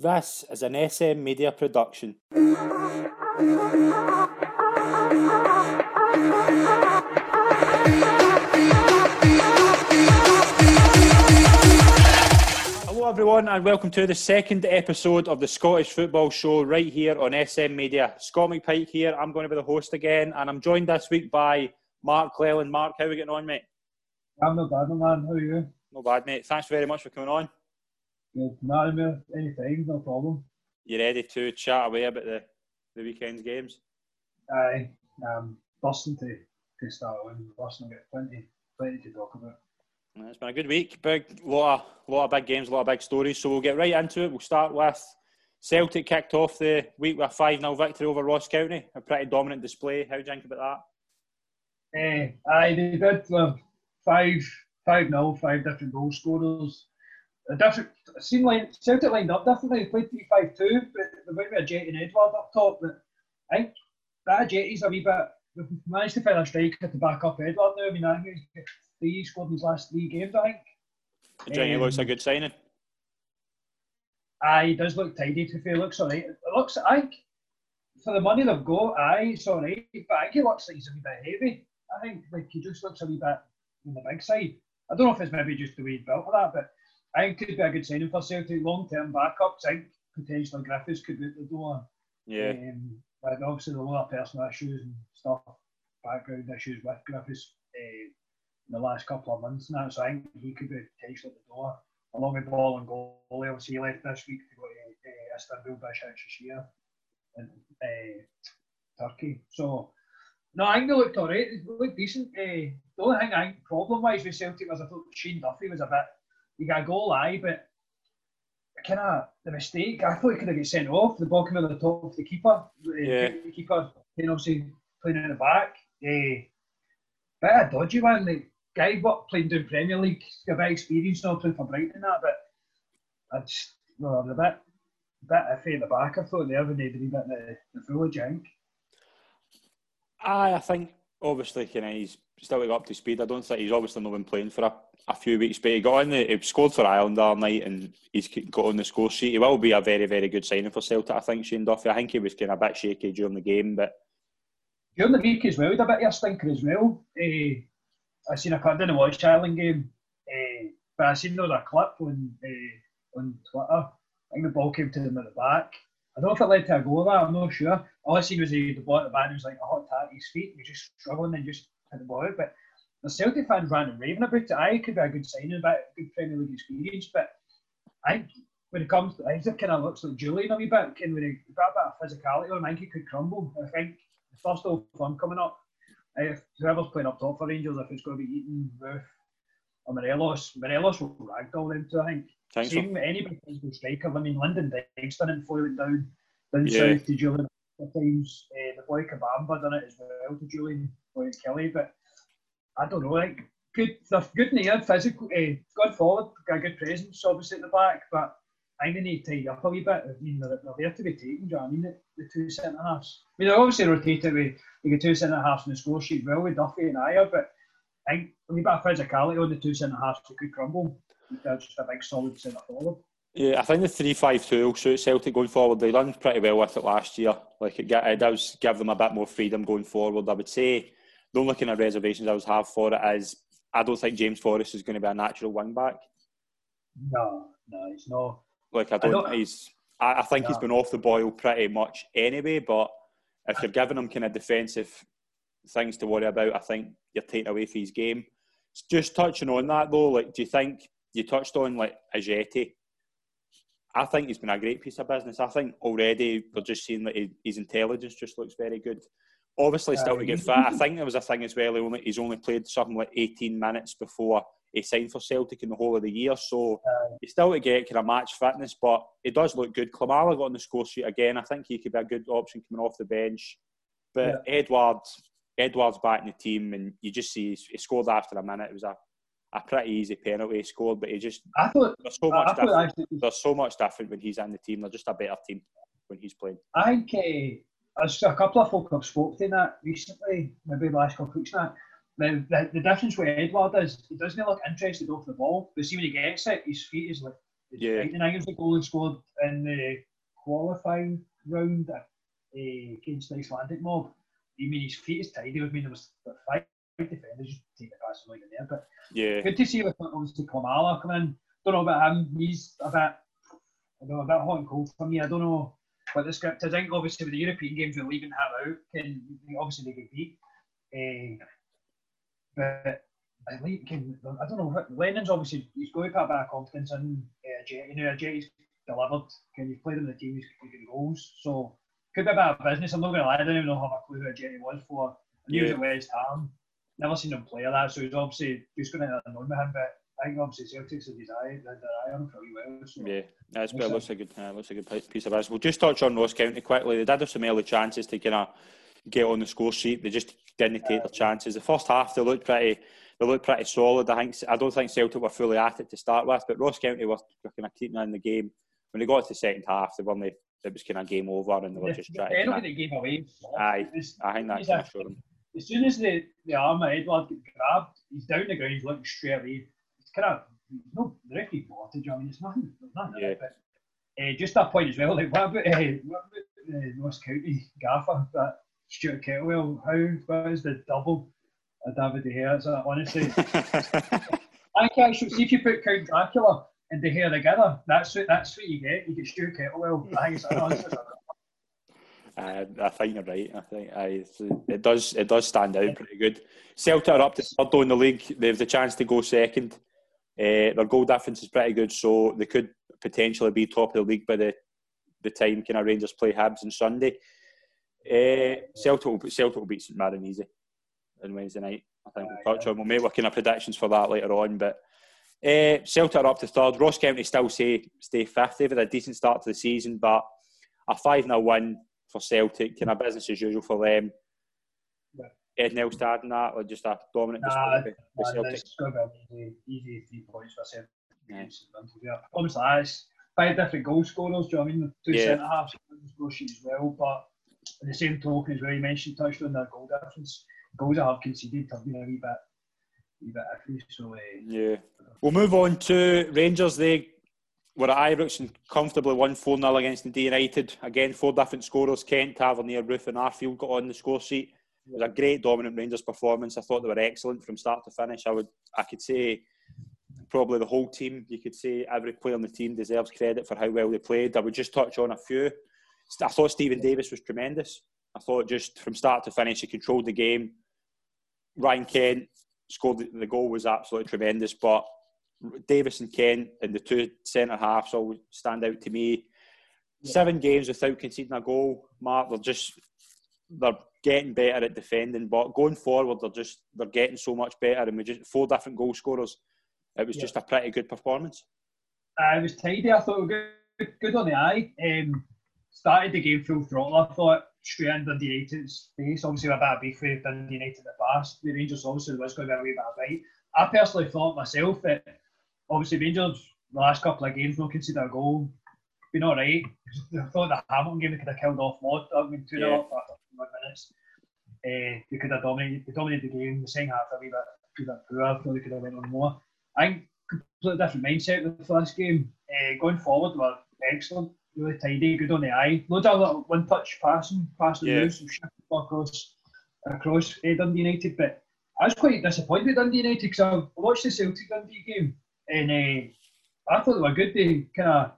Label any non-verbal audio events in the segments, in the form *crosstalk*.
This is an SM Media production. Hello, everyone, and welcome to the second episode of the Scottish Football Show right here on SM Media. Scott McPike here. I'm going to be the host again, and I'm joined this week by Mark Cleland. Mark, how are we getting on, mate? I'm not bad, man. How are you? Not bad, mate. Thanks very much for coming on. Good. Not any time, no problem. You ready to chat away about the, the weekend's games? Aye. Um, busting to, to start on. Busting, get plenty, plenty to talk about. It's been a good week. Big lot of lot of big games, a lot of big stories. So we'll get right into it. We'll start with Celtic kicked off the week with a 5 0 victory over Ross County. A pretty dominant display. How do you think about that? Uh, aye, they did. Uh, five, five nil, five different goal scorers. A different it seemed like Celtic lined up differently. Played three five two, but they went with Ajeti and Edouard up top. But I think that Jetty's a wee bit. We've managed to find a striker to back up Edouard now. I mean, I think he's three scored in his last three games. I think. Think um, looks a good signing? Aye, he does look tidy. To fair, looks alright. It looks, I think, for the money they've got, aye, it's alright. But I think he looks like he's a wee bit heavy. I think like he just looks a wee bit on the big side. I don't know if it's maybe just the way he's built for that, but I think could be a good signing for Celtic. Long term backups, I think potentially Griffiths could be at the door. Yeah. Um, but obviously, a lot of personal issues and stuff, background issues with Griffiths uh, in the last couple of months now. So I think he could be potentially at the door. Along with Bolingoli, obviously, he left this week to go to uh, Istanbul Başakşehir in uh, Turkey. So no, I think they looked alright. They looked decent. Uh, the only thing I think problem wise with Celtic was I thought Shane Duffy was a bit. He got a goal, aye, but kind of the mistake. I thought he could have got sent off. The ball came over the top of the keeper. Yeah. The keeper, you know, see, playing in the back. Uh, bit of dodgy one. The guy what playing down Premier League, got a bit of experience now playing for Brighton and that, but I just well, a bit bit iffy at the back. I thought they did a bit the, the I think. Aye, I think obviously kind of he's still got up to speed. I don't think he's obviously not been playing for a, a few weeks, but he got in the he scored for Ireland all night and he's got on the score sheet. He will be a very, very good signing for Celtic, I think, Shane Duffy. I think he was kind of a bit shaky during the game, but during the week as well, he a bit of a stinker as well. Uh, I seen a clip, didn't watch Ireland game, uh, but I seen there was a clip on uh, on Twitter. I think the ball came to him at the back I don't know if it led to a goal that, I'm not sure. All I seen was he, the ball at the back and was like a hot tap at his feet. He was just struggling and just hit the out. But the Celtic fans ran and raving about it. I could be a good signing, about good Premier League experience. But I think when it comes to, I think it kind of looks like Jullien a wee bit. And when he got a bit of physicality on, I think he could crumble. I think the first old fun coming up, if whoever's playing up top for Rangers, if it's going to be Itten, Roofe, or Morelos, Morelos will ragdoll them too, I think. Thanks Same so. anybody physical striker. I mean, Lyndon Dykes it before he went down, down Yeah. south to Jullien a couple of times. Uh, the boy Kabamba done it as well to Jullien, boy Kelly. But I don't know, like, good, they're good in the air, physical, uh, good forward, got good presence, obviously, at the back. But I think they need to tidy up a wee bit. I mean, they're, they're there to be taken, do you know I mean? The, the two centre halves. I mean, they obviously rotate it with, the two centre halves in the score sheet, well, with Duffy and Ajer, but I think a wee bit of physicality on the two centre halves it could crumble. They're just a big solid centre forward. Yeah, I think the three five two will suit Celtic going forward. They done pretty well with it last year. Like it, it does give them a bit more freedom going forward. I would say the only kind of reservations I would have for it is I don't think James Forrest is going to be a natural wing back. No, no, he's not. Like I don't, don't- he's I, I think he's been off the boil pretty much anyway, but if you're giving him kind of defensive things to worry about, I think you're taking away from his game. Just touching on that though, like do you think you touched on like Ajeti? I think he's been a great piece of business. I think already we're just seeing that he, his intelligence just looks very good. Obviously, still to get fit. I think there was a thing as well. He only, he's only played something like 18 minutes before he signed for Celtic in the whole of the year. So Uh, he's still to get kind of match fitness, but it does look good. Klimala got on the score sheet again. I think he could be a good option coming off the bench. But Edouard, Edouard's back in the team, and you just see he scored after a minute. It was a, a pretty easy penalty scored, but he just I thought, there's so I much different. actually, There's so much different when he's in the team. They're just a better team when he's playing. I think uh, a couple of folk have spoken to that recently, maybe last couple of weeks now. The, the, the difference with Edouard is he doesn't look interested off the ball, but see when he gets it, his feet is like Yeah. I think it was the goal he scored in the qualifying round uh, against the Icelandic mob. I mean, his feet is tidy. I mean, there was five defenders just take the pass in there. But yeah, good to see with obviously Klimala come in. Don't know about him. He's a bit, I don't know, a bit hot and cold for me. I don't know what the script. I think obviously with the European games we're leaving him out, can obviously they get beat. Uh, but I like can, I don't know. Lennon's obviously he's going to put a bit of confidence in uh. You know, Jet's delivered. Can you play them in the team? He's getting goals. So could be a bit of business. I'm not going to lie. I don't even know how a clue who Jetty was for. I knew yeah. he was at West Ham. Never seen him play that, so he's obviously just going to annoy him. But I think obviously Celtics have his eye, their eye on him pretty well. So. Yeah, that's but looks a good, uh, looks a good piece of business. We'll just touch on Ross County quickly. They did have some early chances to kind of get on the score sheet. They just didn't take their chances. The first half they looked pretty, they looked pretty solid. I think I don't think Celtic were fully at it to start with, but Ross County were, were kind of keeping in the game. When they got to the second half, they weren't. It was kind of game over, and they were just trying. to. they gave away. Aye, I think that kind of showed them. As soon as the, the arm of Edouard get grabbed, he's down the ground, he's looking straight away. It's kind of no the referee. I mean, it's nothing. There's nothing. Yeah. But, uh, just that point as well. Like, what about uh, what about uh, Ross County gaffer that Stuart Kettlewell? How what is the double? Uh, David De Gea. So honestly, *laughs* I think actually see if you put Count Dracula and De Gea together, that's what that's what you get. You get Stuart Kettlewell. I think it's, uh, I think you're right. I think I, it does it does stand out pretty good. Celtic are up to third in the league. They have the chance to go second. Uh, their goal difference is pretty good, so they could potentially be top of the league by the the time kind Rangers play Hibs on Sunday. Uh, Celtic will Celtic will beat St Mirren easy on Wednesday night. I think we'll touch on. We'll make kind of predictions for that later on, but. Uh, Celtic are up to third. Ross County still say stay fifth. They've had a decent start to the season, but a 5 0 win for Celtic, kind of business as usual for them. Yeah. Ed Nelstad and that, or just a dominant nah, display nah, Celtic. It's going to be easy, easy three points for Celtic. Yeah. Obviously, that's five different goal scorers. Do you know what I mean? Two yeah. centre halves sheet as well, but in the same token as well, you mentioned touched on their goal difference. Goals I have conceded have been a wee bit, wee bit iffy. So uh, yeah, we'll move on to Rangers. They were at Ibrox and comfortably won 4 0 against the D United. Again, four different scorers Kent, Tavernier, Roofe, and Arfield got on the score sheet. It was a great dominant Rangers performance. I thought they were excellent from start to finish. I would, I could say, probably the whole team. You could say every player on the team deserves credit for how well they played. I would just touch on a few. I thought Steven Davis was tremendous. I thought just from start to finish, he controlled the game. Ryan Kent scored the goal was absolutely tremendous, but Davis and Kent and the two centre halves always stand out to me. Yeah. Seven games without conceding a goal, Mark. They're just they're getting better at defending, but going forward, they're just they're getting so much better. And we just four different goal scorers. It was yeah. just a pretty good performance. I was tidy. I thought good, good on the eye. Um, started the game full throttle. I thought straight into Dundee United's face. Obviously, a bit of beef with Dundee United the past. The Rangers obviously was going to be a wee bit of bite. I personally thought myself that obviously Rangers the last couple of games not conceded a goal. Been all right. I thought the Hamilton game they could have killed off Mod. I mean, two yeah. off after minutes. Uh, they could have dominated, they dominated the game. The second half a wee bit, a wee bit poor. I thought they could have went on more. I think completely different mindset with the first game. Uh, going forward, were excellent, really tidy, good on the eye. Loads of little one touch passing, passing yeah. moves, some shift across across uh, Dundee United. But I was quite disappointed with Dundee United because I watched the Celtic Dundee game and uh, I thought they were good. They kind of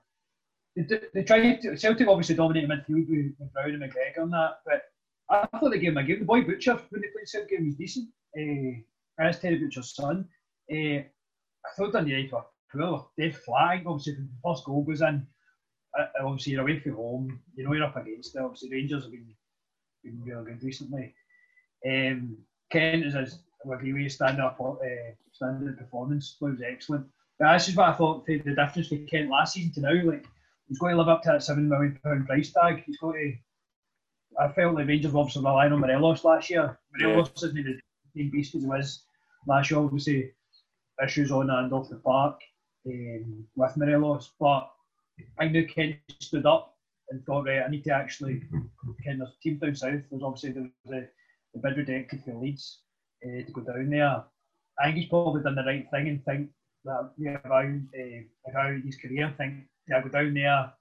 they, they tried to, Celtic obviously dominated midfield with, with Brown and McGregor and that, but I thought they gave him a game. The boy Butcher when they played Celtic game was decent. Uh, as Terry Butcher's son, uh, I thought Dundee United were poor, dead flag. Obviously, the first goal goes in. Uh, obviously, you're away from home. You know you're up against it. Obviously, Rangers have been been really good recently. Um, Kent is a like he was standing up, uh, standing performance was excellent. But this is what I thought the difference with Kent last season to now. Like he's going to live up to that seven million pound price tag. He's got to. I felt like Rangers were obviously relying on Morelos last year. Morelos yeah. isn't the same beast as he was last year. Obviously, issues on and off the park um, with Morelos, but I knew Kent stood up and thought, right, I need to actually. Kind of team down south. There's obviously the, the, the bid rejected for Leeds uh, to go down there. I think he's probably done the right thing and think that yeah, around uh, around his career. I think yeah, go down there,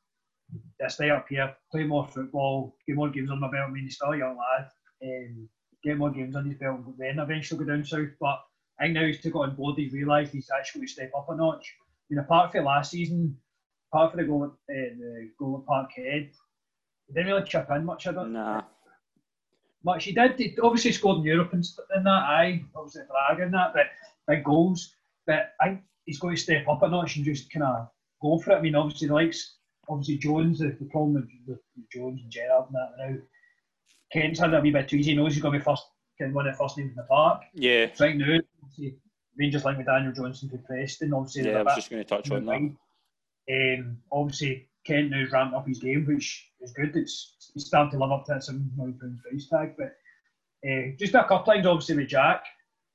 yeah, stay up here, play more football, get more games on my belt. I mean, he's still a young lad, um, get more games on his belt, then eventually go down south. But I think now he's took it on board. He's realised he's actually step up a notch. I mean, apart from last season, apart from the goal at uh, the goal at Parkhead, he didn't really chip in much. I don't. Nah. Much he did. He obviously scored in Europe and in that. Aye, obviously Braga and that, but big goals. But I he's going to step up a notch and just kind of go for it. I mean, obviously the likes, obviously Jones. The, the problem with, with, Jones and Gerrard and that now. Kent's had a wee bit too easy. He knows he's going to be first, kind of one of the first names in the park. Yeah. So right now, Rangers like with Daniel Johnson to Preston. Obviously, yeah, I was just going to touch on that. Um, obviously, Kent now ramped up his game, which is good. It's he's starting to live up to that seven million pound price tag. But uh, just a couple times, obviously with Jack,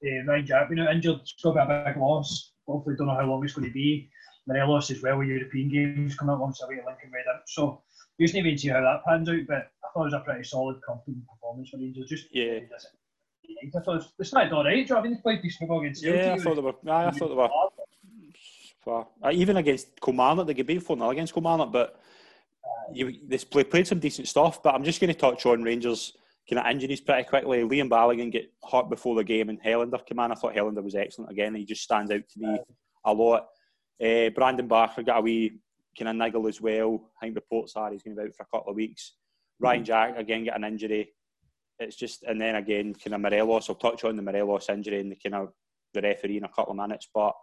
uh, Ryan Jack being injured, it's got to be a big loss. Hopefully, don't know how long it's going to be. Morelos as well with European games coming up once away at Lincoln Red. So just need to see how that pans out. But I thought it was a pretty solid, confident performance for Rangers. Just yeah. I thought they started all right. I mean, they played decent football against Celtic. Yeah, I thought they were. I thought they were. Far. Uh, even against Kilmarnock, they could beat 4 0 against Kilmarnock, but you, they play, played some decent stuff. But I'm just going to touch on Rangers kind of injuries pretty quickly. Leon Balogun get hurt before the game, and Helander came in. I thought Helander was excellent again. He just stands out to me a lot. Uh, Brandon Barker got a wee kind of niggle as well. I think reports are he's going to be out for a couple of weeks. Ryan Jack again got an injury. It's just and then again kind of Morelos. I'll touch on the Morelos injury and the kind of the referee in a couple of minutes, but.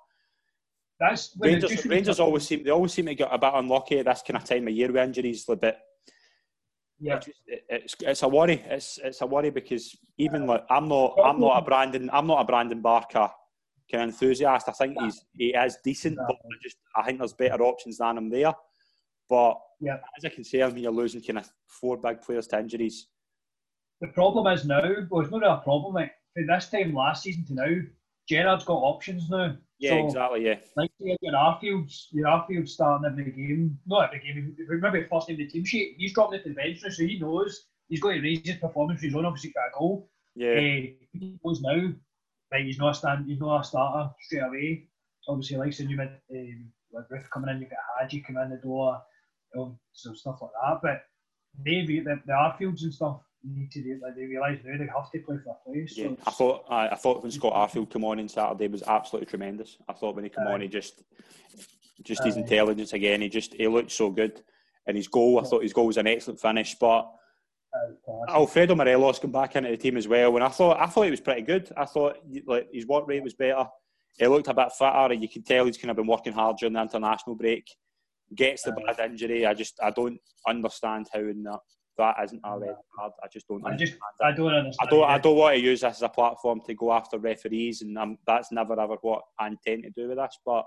That's Rangers. Rangers always seem they always seem to get a bit unlucky at this kind of time of year with injuries. A bit. Yeah, it's, it's, it's a worry. It's it's a worry because even like I'm not I'm not a Brandon I'm not a Brandon Barker kind of enthusiast. I think he's he is decent, but I just I think there's better options than him there. But yeah, as I can say, when you're losing kind of four big players to injuries. The problem is now, well, it's not a problem. Like from this time last season to now, Gerrard's got options now. Yeah, so, exactly. Yeah. Like your Arfield's, your Arfield's starting every game. Not every game. Maybe first name the team sheet. He's dropping it to the bench so he knows he's got to raise his performance. He's on obviously got a goal. Yeah. Uh, he knows now like he's not a stand, he's not a starter straight away. Obviously, like saying you had um, like Roofe coming in, you got Hagi coming in the door, um, so stuff like that. But maybe the, the Arfields and stuff, need to like they realise now they have to play for a place. Yeah, so I thought I, I thought when Scott Arfield came on on Saturday was absolutely tremendous. I thought when he came uh, on, he just just uh, his intelligence again. He just he looked so good, and his goal. I thought his goal was an excellent finish, but Alfredo Morelos come back into the team as well, and I thought I thought he was pretty good. I thought like his work rate was better. He looked a bit fitter, and you can tell he's kind of been working hard during the international break. Gets the bad injury. I just I don't understand how in that that isn't a red mm. card. I just don't. I just I don't understand. I don't. I don't want to use this as a platform to go after referees, and I'm, that's never ever what I intend to do with this. But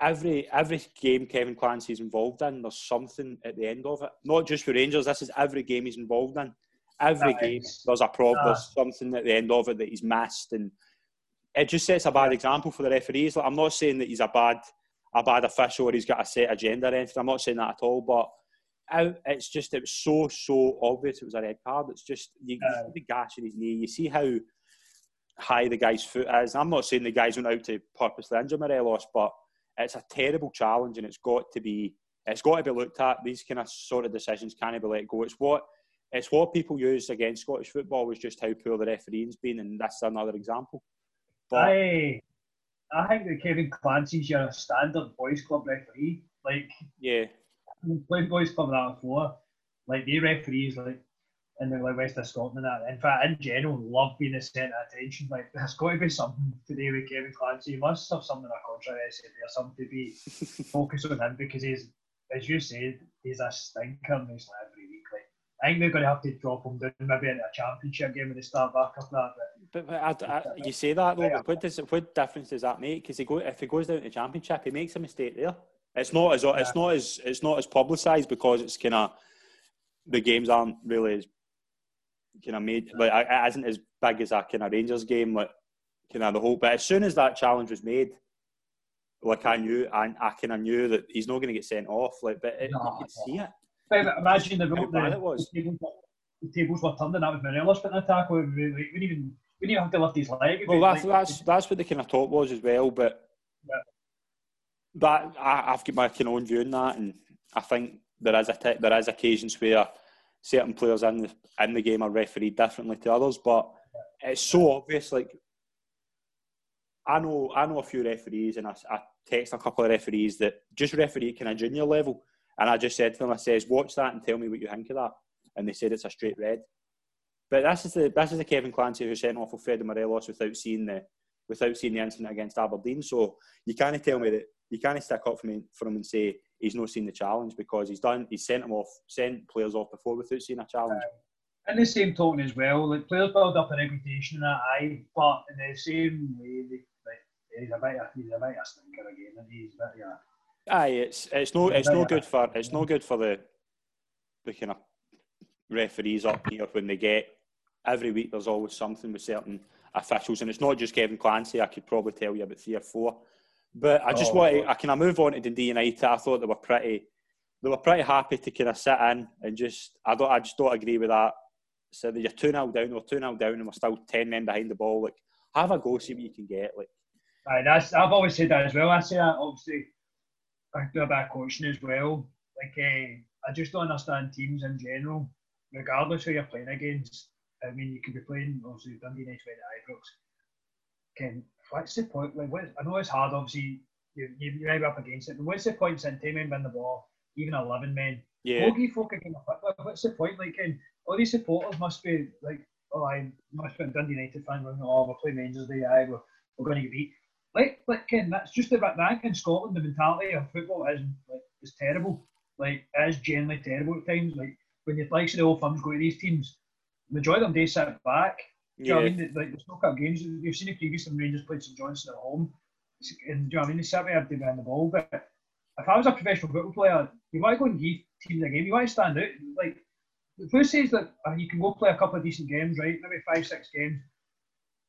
every every game Kevin Clancy's involved in, there's something at the end of it. Not just for Rangers. This is every game he's involved in. Every game there's a problem. There's something at the end of it that he's missed, and it just sets a bad example for the referees. Like, I'm not saying that he's a bad a bad official or he's got a set agenda or anything. I'm not saying that at all, but it's just it was so so obvious it was a red card. It's just you, you see the gash in his knee. You see how high the guy's foot is. I'm not saying the guys went out to purposely injure Morelos, but it's a terrible challenge, and it's got to be it's got to be looked at. These kind of sort of decisions can't be let go. It's what it's what people use against Scottish football was just how poor the refereeing's been, and that's another example. But I, I think that Kevin Clancy's your standard boys club referee. Like, yeah, played boys club that before. Like, the referees, like in the like West of Scotland. That in fact, in general, love being the centre of attention. Like there's got to be something today with Kevin Clancy. He must have something in a contract or something to be *laughs* focused on him because he's, as you said, he's a stinker He's this every week. Like I think they're going to have to drop him down maybe in a championship game when they start back up that. But, but, I, I, you say that though. But what does what difference does that make? Because he go if he goes down to the championship, he makes a mistake there. It's not as it's not as it's not as publicised because it's kind of the games aren't really as kind of made like it isn't as big as a kind of Rangers game, like kind of the whole. But as soon as that challenge was made, like I knew, I, I kind of knew that he's not going to get sent off. Like, but it, no, you could see it. But imagine the, the, the, it was. the, tables, the tables were turned and that was Morelos putting an attack. We, we, we, we, even we didn't have to lift his leg. Well, that's like, that's that's what the kind of talk was as well. But Yeah. But I, have got my own view on that, and I think there is a t- there is occasions where certain players in the in the game are refereed differently to others, but it's so obvious. Like I know I know a few referees, and I, I text a couple of referees that just referee kind of junior level, and I just said to them, I says, watch that and tell me what you think of that, and they said it's a straight red. But this is the this is the Kevin Clancy who sent off Alfredo Morelos without seeing the without seeing the incident against Aberdeen. So you can't tell me that you can't stick up for me for him and say he's not seen the challenge because he's done he's sent him off sent players off before without seeing a challenge. Uh, in the same token as well, like players build up a reputation in that eye, but in the same way, they, like, he's a bit of, he's a bit of stinker again, and he's a bit of a, Aye, it's it's no it's no good for it's no good for the the kind of referees up here when they get every week. There's always something with certain officials, and it's not just Kevin Clancy. I could probably tell you about three or four. But I just oh, want to, I can I move on to Dundee United. I thought they were pretty they were pretty happy to kind of sit in and just I don't I just don't agree with that. So that you're two 0 down, or two 0 down, and we're still ten men behind the ball. Like have a go, see what you can get. Like Aye, that's I've always said that as well. I say that obviously I do a bit of coaching as well. Like uh, I just don't understand teams in general, regardless who you're playing against. I mean, you could be playing obviously Dundee United Ibrox. Can what's the point? Like, what, I know it's hard. Obviously, you you, you might be up against it, but what's the point in ten men win the ball, even eleven men? Yeah. Bogey folk again. What's the point? Like, and all these supporters must be like, oh, I must be a Dundee United fan. Going, oh, we're playing Rangers Day. Aye, we're, we're going to get beat. Like, like Ken, that's just about that in Scotland. The mentality of football is like is terrible. Like, it is generally terrible at times. Like when you like the old firms go to these teams, majority of them they sit back. Do you know I mean? Like the Snooker games, you've seen it previously when Rangers played St Johnstone at home. And do you know what I mean? They sat there behind the ball. But if I was a professional football player, you want to go and give teams a game. You want to stand out. Like the first says that uh, you can go play a couple of decent games, right? Maybe five, six games.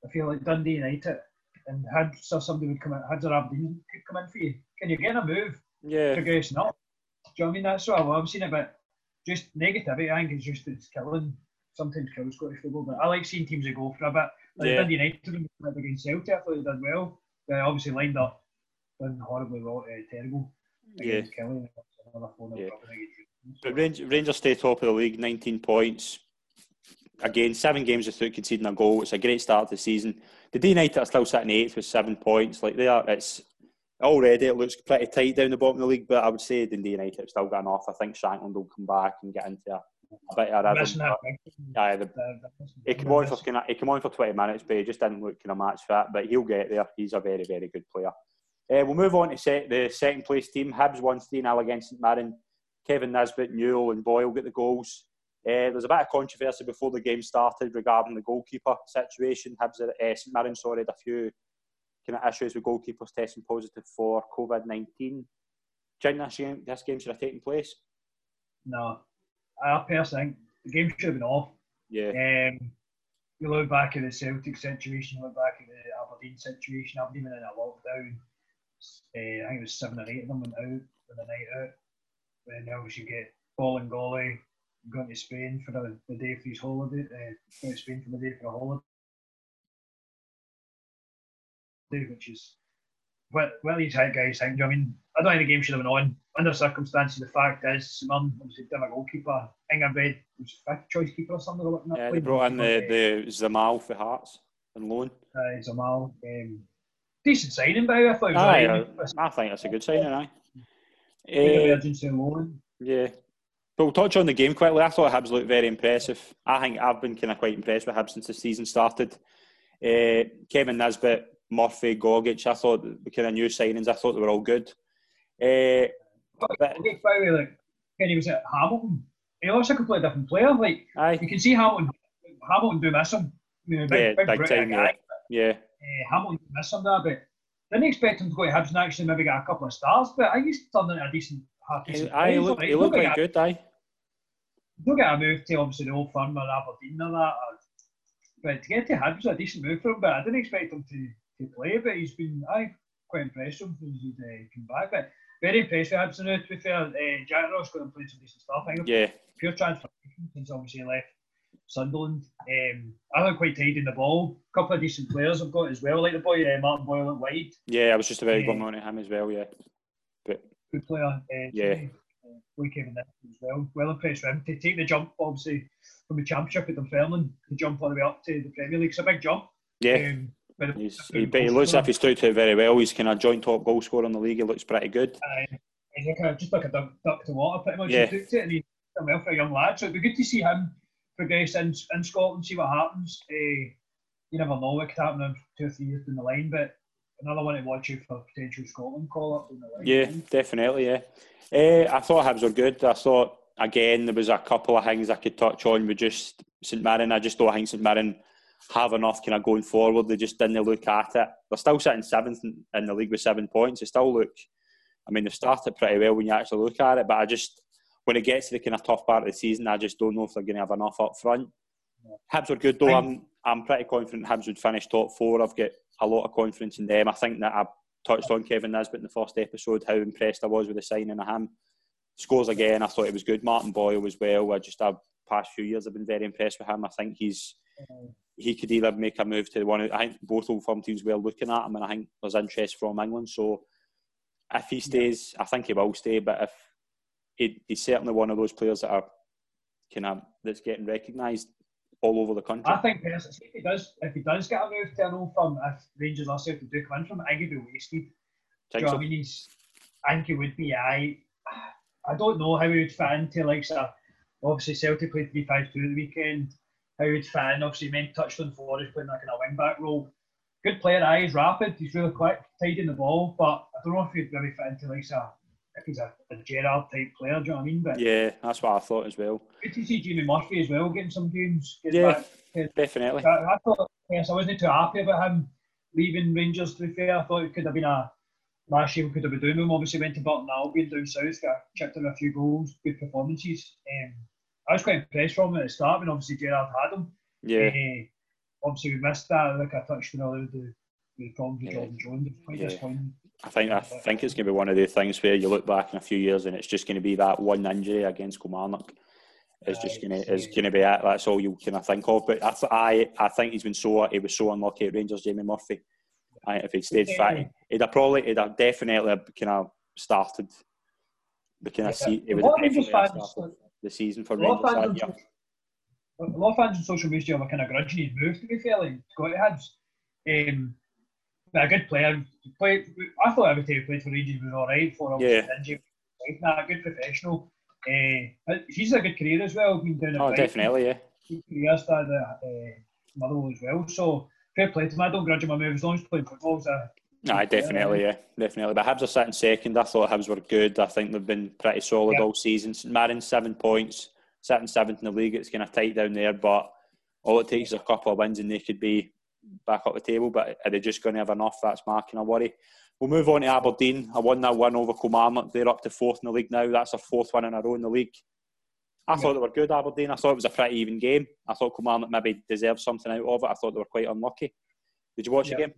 I feel like Dundee United and had so somebody would come in, had Aberdeen could come in for you. Can you get a move? Yeah. Progressing up. Do you know what I mean? That's what I've seen it, but just negativity, I think, is just it's killing sometimes kills Scottish football. But I like seeing teams that go for a bit. Like yeah. Dundee United against Celtic, I thought they did well. They obviously lined up, done horribly well, uh, terrible. Yeah. Kelly, yeah. But Rangers stay top of the league, 19 points. Again, seven games without conceding a goal. It's a great start to the season. The D United are still sitting eighth with seven points. Like they are, it's already it looks pretty tight down the bottom of the league. But I would say the Dundee United have still got enough. I think Shankland will come back and get into a of rhythm. Yeah, the, he came on for he came on for twenty minutes, but he just didn't look kind of match fit. But he'll get there. He's a very very good player. Uh, we'll move on to set the second place team. Hibs won 3 0 against St Mirren. Kevin Nisbet, Newell, and Boyle get the goals. Uh, there's a bit of controversy before the game started regarding the goalkeeper situation. Hibs, uh, St Mirren, sorry, had a few kind of issues with goalkeepers testing positive for COVID 19. Do you think this game, this game should have taken place? No, I personally think the game should have been off. Yeah. Um, you look back at the Celtic situation, you look back at the Aberdeen situation. Aberdeen in a lockdown. Uh, I think it was seven or eight of them went out for the night out. Then obviously you get Bolingoli going to Spain for the, the day for his holiday. Uh, going to Spain for the day for a holiday, which is what, what these guys think. I mean, I don't think the game should have been on under circumstances. The fact is, Simon obviously done a goalkeeper. Ingerbred was fifth choice keeper or something like that. Yeah, they brought in the, the Zamal for Hearts and loan. Uh, Zamal, um, decent signing by I thought. Aye, I, I think that's a good signing. Aye. Uh, emergency loan. Yeah. But we'll touch on the game quickly. I thought Hibs looked very impressive. I think I've been kind of quite impressed with Hibs since the season started. Uh, Kevin Nisbet, Murphy, Gogic, I thought the kind of new signings, I thought they were all good. Uh, but, the way, like, when he was at Hamilton, he looks like a completely different player. Like, Aye. you can see Hamilton, Hamilton do miss him. You know, big, yeah, big, big time, guy, yeah. yeah. Uh, Hamilton miss him there, but didn't expect him to go to Hibs and actually maybe get a couple of stars, but I used to turn into a decent, half decent. Aye, he looked, he looked quite good, aye. Don't get a move to obviously the old firm or Aberdeen or that, or, but to get to Hibs a decent move for him, but I didn't expect him to, to play, but he's been, I quite impressed with him since he's uh, come back, but very impressed Absolutely, to be fair. Uh, Jack Ross got and played some decent stuff, I think. Yeah. Pure transformation since obviously he left Sunderland. Um, I think quite tidy in the ball. A couple of decent players I've got as well, like the boy uh, Martin Boyle at wide. Yeah, I was just about uh, going on to him as well. Yeah, but good player. Uh, yeah. Uh, boy Kevin as well. Well impressed with him to take the jump, obviously from the Championship at Dunfermline to jump all the way up to the Premier League. It's a big jump. Yeah. Um, He's, he, he looks as if he's stood out very well. He's kind of joint top goal scorer in the league. He looks pretty good. Uh, he's like a, just like a duck, duck to water, pretty much. Yeah. He it and he's done well for a young lad. So it'd be good to see him progress in, in Scotland, see what happens. Uh, you never know what could happen in two or three years down the line, but another one to watch out for potential Scotland call up. Yeah, definitely. Yeah, uh, I thought Hibs were good. I thought again there was a couple of things I could touch on with just St Mirren. I just don't think St Mirren have enough kind of going forward. They just didn't look at it. They're still sitting seventh in the league with seven points. They still look. I mean, they've started pretty well when you actually look at it, but I just when it gets to the kind of tough part of the season, I just don't know if they're going to have enough up front. Yeah. Hibs are good though. I'm I'm pretty confident Hibs would finish top four. I've got a lot of confidence in them. I think that I touched on Kevin Nisbet in the first episode how impressed I was with the signing of him. Scores again. I thought it was good. Martin Boyle as well. I just have past few years I've been very impressed with him. I think he's he could either make a move to the one. I think both old firm teams were looking at him, and I think there's interest from England. So if he stays, I think he will stay. But if he, he's certainly one of those players that are kind of that's getting recognised all over the country. I think if he does, if he does get a move to an old firm, if Rangers are to do come in from, I think he'd be wasted. You so? I mean? He's, I think he would be. I, I don't know how he would fit into like so. Obviously, Celtic played three five two the weekend. How he'd fit. Obviously, meant touched on Forrest playing that kind of wing back role. Good player, aye, he's rapid, he's really quick, tidy in the ball, but I don't know if he'd really fit into like a if he's a, a Gerrard type player, do you know what I mean? But yeah, that's what I thought as well. Good to see Jamie Murphy as well getting some games. yeah, back. definitely. I, I, thought, yes, I wasn't too happy about him leaving Rangers. To be fair, I thought it could have been a last year. We could have been doing him. Obviously, went to Burton Albion down south, got chipped in a few goals, good performances. Um, I was quite impressed from him at the start when obviously Gerrard had him. Yeah. Uh, obviously, we missed that. Like I touched on earlier, the, the problems with yeah. Jordan Jones. Quite yeah. disappointing. I think I think it's going to be one of the things where you look back in a few years and it's just going to be that one injury against Kilmarnock is just going to is going to be it. That's all you of think of. But I I, I think he's been so he was so unlucky at Rangers, Jamie Murphy. I, if he'd stayed fit, he'd have probably he'd have definitely kind of started the kind of yeah. He would have definitely started the season for Rangers that year. A lot of fans on social media were kind of grudging his move to be fair, like Scotty Hibs. Um, a good player. Play, I thought every time he played for Rangers was all right for him. Yeah. Nah, good professional. Uh, he's a good career as well. Been doing oh, definitely, yeah. Career started at uh, Motherwell as well. So fair play to him. I don't grudge him a move as long as he's playing football. So, Aye, definitely, yeah, definitely. But Hibs are sitting second. I thought Hibs were good. I think they've been pretty solid yeah. all season. Marin seven points, sitting seventh in the league. It's kind of tight down there, but all it takes is a couple of wins and they could be back up the table, but are they just going to have enough? That's my kind of worry. We'll move on to Aberdeen. I won that one over Kilmarnock. They're up to fourth in the league now. That's a fourth one in a row in the league. I yeah. thought they were good, Aberdeen. I thought it was a pretty even game. I thought Kilmarnock maybe deserved something out of it. I thought they were quite unlucky. Did you watch the game?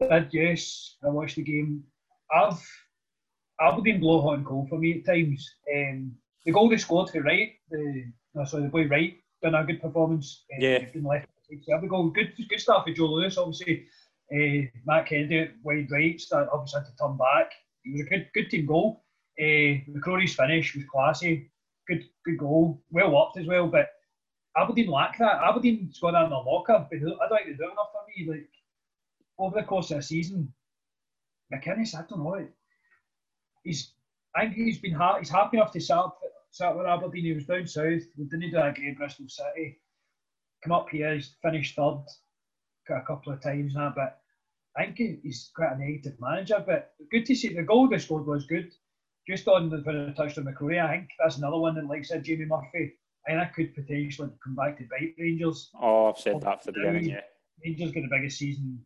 I did, yes. I watched the game. I've Aberdeen blow hot and cold for me at times. Um, the goal they scored for Wright, the no, sorry, the boy Wright done a good performance. Um, yeah. Left have a go. Good, good start for Joe Lewis. Obviously, uh, Matt Kennedy wide right. Start obviously had to turn back. It was a good, good team goal. Uh, McCrorie's finish was classy. Good, good goal. Well worked as well. But Aberdeen lack that. Aberdeen's got that in their locker, but I don't think they're doing enough for me. Like over the course of the season, McInnes, I don't know. He's, I think he's been ha- he's happy enough to start, start with Aberdeen. He was down south. We didn't do that game Bristol City come up here, he's finished third a couple of times now, but I think he's quite a negative manager. But good to see the goal they scored was good. Just on the when I touched on McCrorie, I think that's another one that, like I said, Jamie Murphy. I think that could potentially come back to bite Rangers. Oh, I've said that for the beginning, yeah. Rangers get the biggest season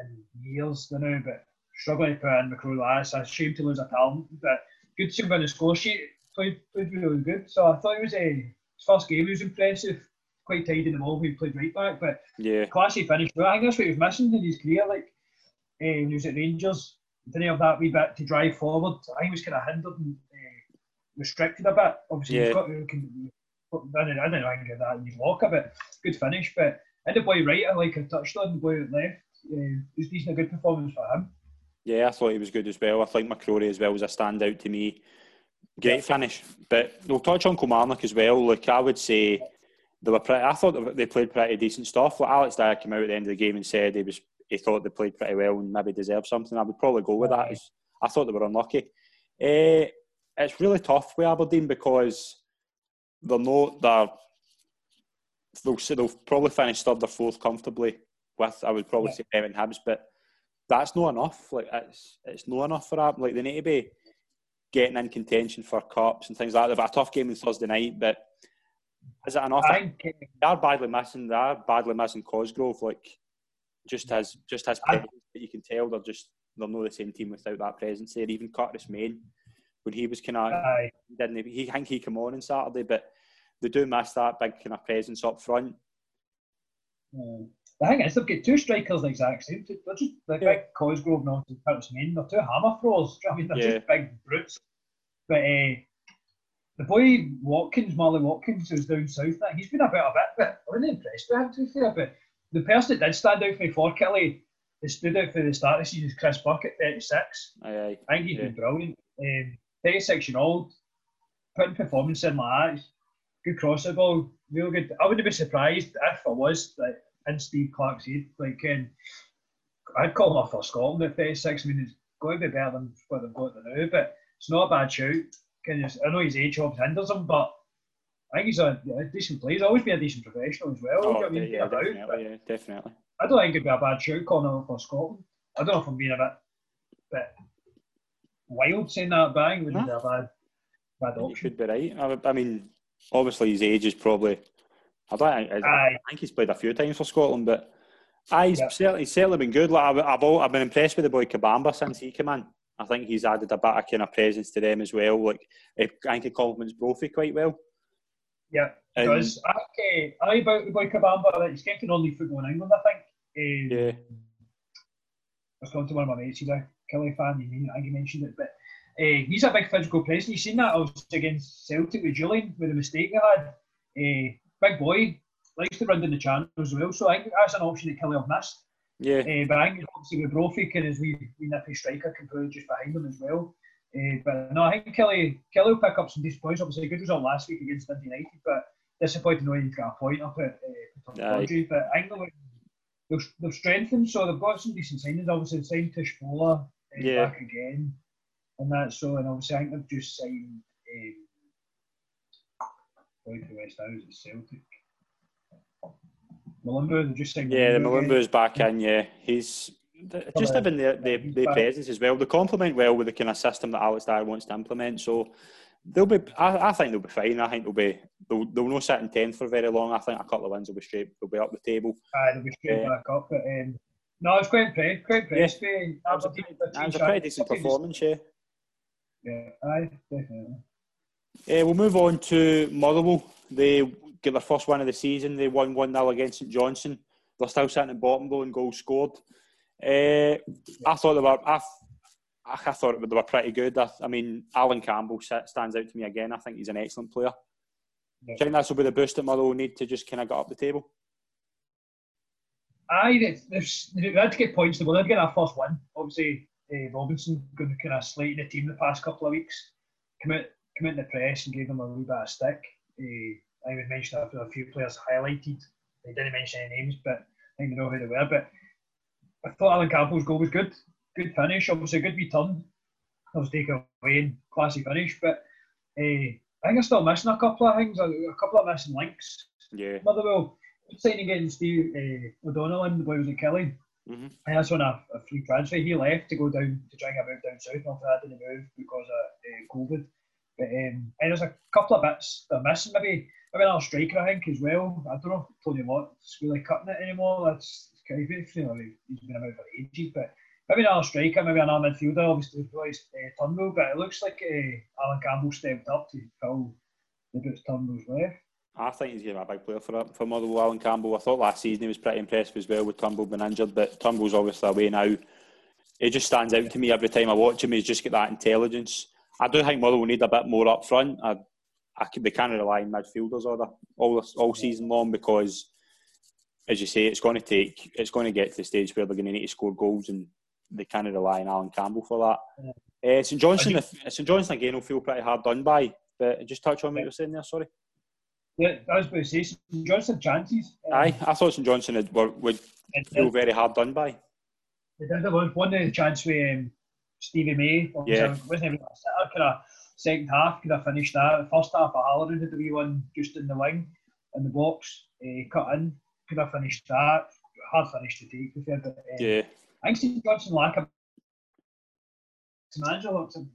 in years now, but struggling to put in McCrorie last. A shame to lose a talent, but good to see him on the score sheet. Played, played really good. So I thought it was a his first game. He was impressive quite tidy in the ball when he played right back, but yeah, classy finish. Well, I think that's what he was missing in his career. Like uh, when he was at Rangers, didn't have that wee bit to drive forward. I think he was kind of hindered and uh, restricted a bit. Obviously, yeah. he's got, uh, I don't, I don't know I can get that in his locker, but good finish. But and the boy right, I like I touched on the boy at left. Uh, was decent, a good performance for him. Yeah, I thought he was good as well. I think McCrorie as well was a standout to me. Great finish, but we'll touch on Kilmarnock as well. Like I would say, they were pretty. I thought they played pretty decent stuff. Like Alex Dyer came out at the end of the game and said he was he thought they played pretty well and maybe deserved something. I would probably go with that. I thought they were unlucky. Uh, it's really tough with Aberdeen because they're not they're they'll, they'll probably finish third or fourth comfortably with I would probably yeah. say Evan Hibs, but that's not enough. Like it's it's not enough for that. Like they need to be getting in contention for cups and things like that. They've got a tough game on Thursday night, but is it enough? I, they are badly missing. They are badly missing Cosgrove. Like just has just has presence that you can tell they're just they're not the same team without that presence there. Even Curtis Main, when he was kind of didn't he, I think he came on on Saturday, but they do miss that big kind of presence up front. Mm. The thing is, they've got two strikers like Zach said. They're just like yeah. big Cosgrove and Curtis Main. They're two hammer throws. I mean, they're yeah. just big brutes. But uh, the boy Watkins, Marley Watkins, who's down south, he's been a bit a bit, I wasn't impressed with him to be fair. But the person that did stand out for me for Kelly, that stood out for the start of the season is Chris Burke at 36. Aye, aye. I think he's yeah. been brilliant. Um, 36 year old, putting performance in like that. Good crosser ball, real good. I wouldn't be surprised if I was like in Steve Clarke's head. Like, um, I'd call him for Scotland at 36. I mean, it's going to be better than what they've got now, but it's not a bad shout. I know his age obviously hinders him, but I think he's a, a decent player. He's always been a decent professional as well. Oh, I mean, yeah, about, definitely, yeah, definitely. I don't think it'd be a bad shout calling him for Scotland. I don't know if I'm being a bit, bit wild saying that, but I think it would be a bad, bad option. You could be right. I, I, mean, obviously his age is probably. I don't. I, I, think he's played a few times for Scotland, but aye, he's, certainly, he's certainly been good. Like I've, I've, I've been impressed with the boy Kabamba since he came in. I think he's added a bit of kind of presence to them as well. Like I think he complements Brophy quite well. Yeah, because I uh, I about the boy Kabamba he's getting on league football in England. I think. Um, yeah. I was talking to one of my mates. He's a Killie fan. He, I think he mentioned it, but uh, he's a big physical presence. You've seen that also against Celtic with Jullien with the mistake he had. Uh, big boy likes to run down the channels as well. So I think that's an option that Killie have missed. Yeah. Uh, but I think obviously with Brophy, because we, we nippy striker can play just behind him as well. Uh, but no, I think Kelly Killie will pick up some decent points. Obviously, a good result last week against Dundee United, but disappointed knowing he's got a point up at uh, But I think they've, they've strengthened, so they've got some decent signings. Obviously, they signed Tish Fuller uh, yeah. back again, and that. So, and obviously, I think they've just signed. Um, the West House at Celtic. Mulumbu, just signed. Yeah, the Mulumbu's back in. Yeah, he's just having the, the, the presence as well. They complement well with the kind of system that Alex Dyer wants to implement. So they'll be. I, I think they'll be fine. I think they'll be. They'll, they'll not sit in tenth for very long. I think a couple of wins will be straight. They'll be up the table. Aye, they'll be straight uh, back up. But um, no, it's quite impressed. Quite impressed. Yeah. It was a, it was a pretty decent performance. Yeah. Yeah, aye, definitely. Uh, we'll move on to Motherwell. They get their first win of the season. They won 1 0 against St Johnstone. They're still sitting at bottom though and goals scored. Uh, I thought they were. I, I thought they were pretty good. I, mean, Alan Campbell stands out to me again. I think he's an excellent player. Yeah. Do you think this will be the boost that Motherwell need to just kind of get up the table? Aye, they had to get points. They were to get our first win. Obviously, uh, Robinson kind of slate the team the past couple of weeks. Come out, come out in the press and gave them a wee bit of stick. Uh, I would mention a few players highlighted. They didn't mention any names, but I think they know who they were. But I thought Alan Campbell's goal was good. Good finish, obviously a good return. I was taken away and classy finish, but uh, I think I'm still missing a couple of things, a, a couple of missing links. Yeah. Motherwell signing again Steve uh, O'Donnell and the boy was at Kelly. Mm-hmm. And that's on a, a, free transfer. He left to go down to try and get down south. After that didn't move because of uh, COVID. But um, and there's a couple of bits they're missing. Maybe maybe another striker I think as well. I don't know if Tony Lott's really cutting it anymore. That's kind of you know, he's been about for ages. But maybe another striker, maybe another midfielder. Obviously, replaced uh, Turnbull, but it looks like uh, Alan Campbell stepped up to fill the boots Turnbull's left. I think he's going to be a big player for for Motherwell, Alan Campbell. I thought last season he was pretty impressive as well with Turnbull being injured, but Turnbull's obviously away now. It just stands out to me every time I watch him. He's just got that intelligence. I do think Motherwell need a bit more up front. I, I they can't rely on midfielders all all all season long because, as you say, it's going to take it's going to get to the stage where they're going to need to score goals and they can't rely on Alan Campbell for that. Yeah. Uh, St Johnstone, St Johnstone again will feel pretty hard done by. But just touch on what you were saying there. Sorry. Yeah, I was going to say St Johnstone chances. Um, Aye, I thought St Johnstone were, would feel very hard done by. They did. There was one chance with um, Stevie May. Yeah. wasn't even a sitter. Could have second half could have finished that. The first half, Halloran had the wee one just in the wing, in the box, uh, cut in. Could have finished that. Hard finish to take. Fair, but, uh, yeah. I think St Johnstone lack a manager looked an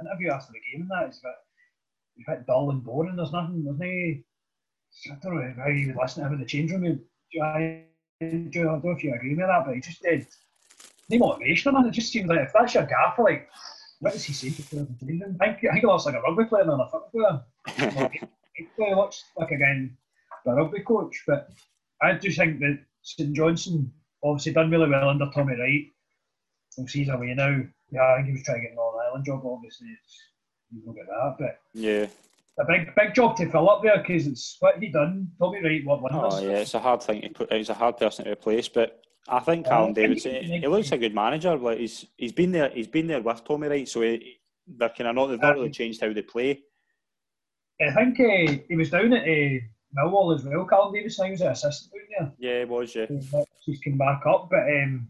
interview after the game and that is a bit, a bit dull and boring. There's nothing. There's no. I don't know how you would listen to him in the change room. I, I don't know if you agree with that, but he just did motivation, man. It just seems like if that's your gaffer, like, what does he say to players in the I think, I think he looks like a rugby player than a football player. *laughs* he looks like, again, a rugby coach. But I do think that St Johnstone obviously done really well under Tommy Wright. Obviously, he's away now. Yeah, I think he was trying to get an Northern Ireland job. Obviously, it's, you look at that. But yeah, a big big job to fill up there because it's what he done. Tommy Wright, what wonders. Oh yeah, it's a hard thing to put. It's a hard person to replace, but I think Callum Davidson. He looks a good manager. Like he's he's been there. He's been there with Tommy Wright, so he, they're kind of not. They've not really changed how they play. I think uh, he was down at uh, Millwall as well. Callum Davidson he was an assistant down there. Yeah, he was. Yeah, he's come back up, but um,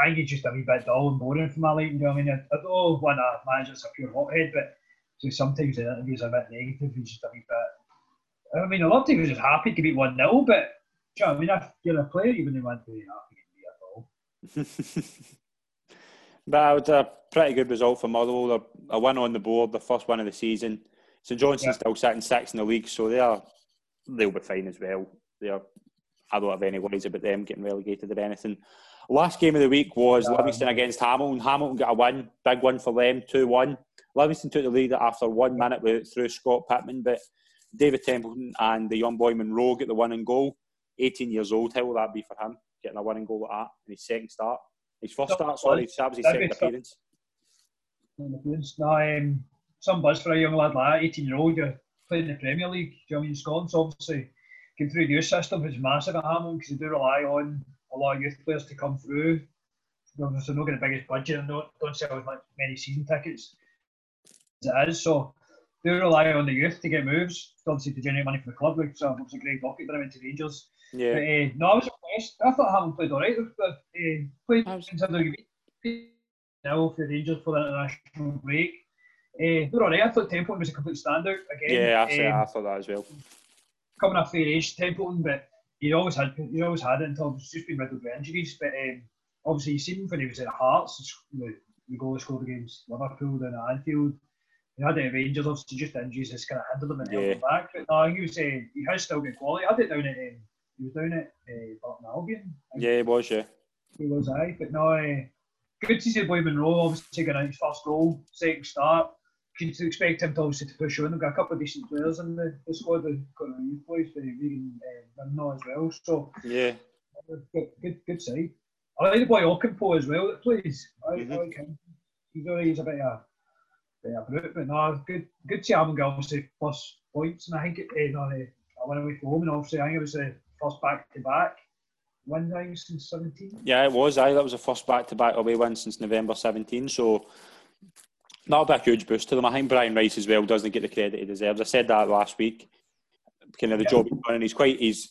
I think he's just a wee bit dull and boring for my liking. You know what I mean? I, I don't want a manager's a pure hothead, but so sometimes the interviews are a bit negative. He's just a wee bit. I mean, a lot of times he's just happy to beat one 0 but you know, I mean, if you're a player, you wouldn't want to happy but it was a pretty good result for Motherwell. A win on the board, the first one of the season. St Johnstone's yeah. still sitting sixth in the league, so they are they'll be fine as well. They are. I don't have any worries about them getting relegated or anything. Last game of the week was yeah. Livingston against Hamilton. Hamilton got a win, big win for them, two one. Livingston took the lead after one minute with, through Scott Pittman, but David Templeton and the young boy Monroe get the winning goal. 18 years old, how will that be for him? Getting a winning goal like that in his second start. His first start, sorry, that was his second appearance. No, um, some buzz for a young lad like that, 18 year old, you're playing in the Premier League, do you know I mean? Scotland's obviously came through the youth system, which is massive at Hamilton because they do rely on a lot of youth players to come through. Obviously, not getting the biggest budget and don't, don't sell as much, many season tickets as it is. So they rely on the youth to get moves, obviously to generate money for the club. Like, so obviously Greg Docherty that I went to Rangers. Yeah. But, uh, no, I was impressed. I thought Hamilton played all right. But, uh, played in now for Rangers for the international break. Uh, they were all right. I thought Templeton was a complete standout again. Yeah, I, um, I thought that as well. Coming off fair age, Templeton, but he always had he always had it until it's just been riddled with injuries. But um, obviously, you seen when he was at Hearts, the, the goal he scored against Liverpool then at Anfield. He had the Rangers, obviously, just injuries has kind of hindered him and yeah. held him back. But no, he was uh, he has still good quality. I had it down at um, he was down at uh, Burton Albion. Yeah, he was. Yeah, he was. I. But no, uh, good to see boy Monroe obviously taking out his first goal, second start. Can expect him to obviously to push on. They've got a couple of decent players in the, the squad. They've got a youth boys for Regan uh, as well. So yeah, good, good, good side. I like the boy Ocampo as well that plays. I, mm-hmm. I like him. He's, he's a bit of a, bit of a brute, but no, good, good to see him obviously plus points. And I think it, uh, no, I went away from home, and obviously I think it was the first back to back win now since 17. Yeah, it was. I that was the first back to back away win since November 17. So that'll be a huge boost to them. I think Brian Rice as well doesn't get the credit he deserves. I said that last week. Kind of the yeah. job he's done, and he's quite he's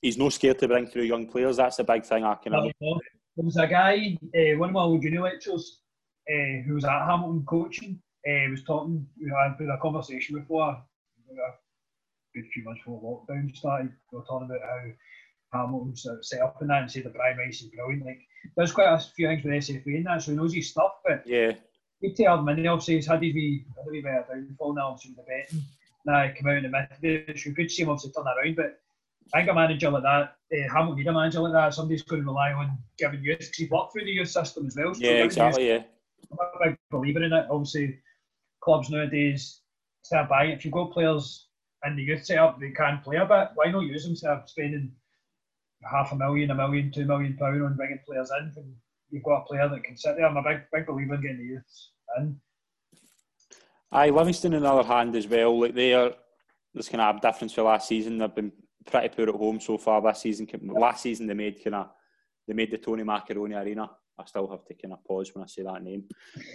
he's no scared to bring through young players. That's the big thing I can. There was a guy, uh, one of my old junior lecturers, uh, who was at Hamilton coaching. Uh, was talking. You know, I had a conversation before. A good few months before lockdown started. We were talking about how Hamilton's set up in that and say the Brian Rice is brilliant. Like there's quite a few things with SFA in that, so he knows his stuff. But yeah, he'd tell him, obviously he's had his wee, had a wee bit of a downfall now, obviously with the betting. Now I come out in the mid, so good to see him obviously turn around. But I think a manager like that, uh, Hamilton need a manager like that. Somebody's going to rely on giving youth because he's worked through the youth system as well. So yeah, exactly. Youth, yeah, I'm a big believer in it. Obviously, clubs nowadays start buying. If you got players in the youth setup, they can play a bit. Why not use them instead of spending half a million, a million, two million pound on bringing players in. And you've got a player that can sit there. I'm a big, big believer in getting the youths in. Aye, Livingston on the other hand as well, like they are there's kind of a difference for last season. They've been pretty poor at home so far this season. Last season they made kind of they made the Tony Macaroni Arena. I still have to kind of pause when I say that name.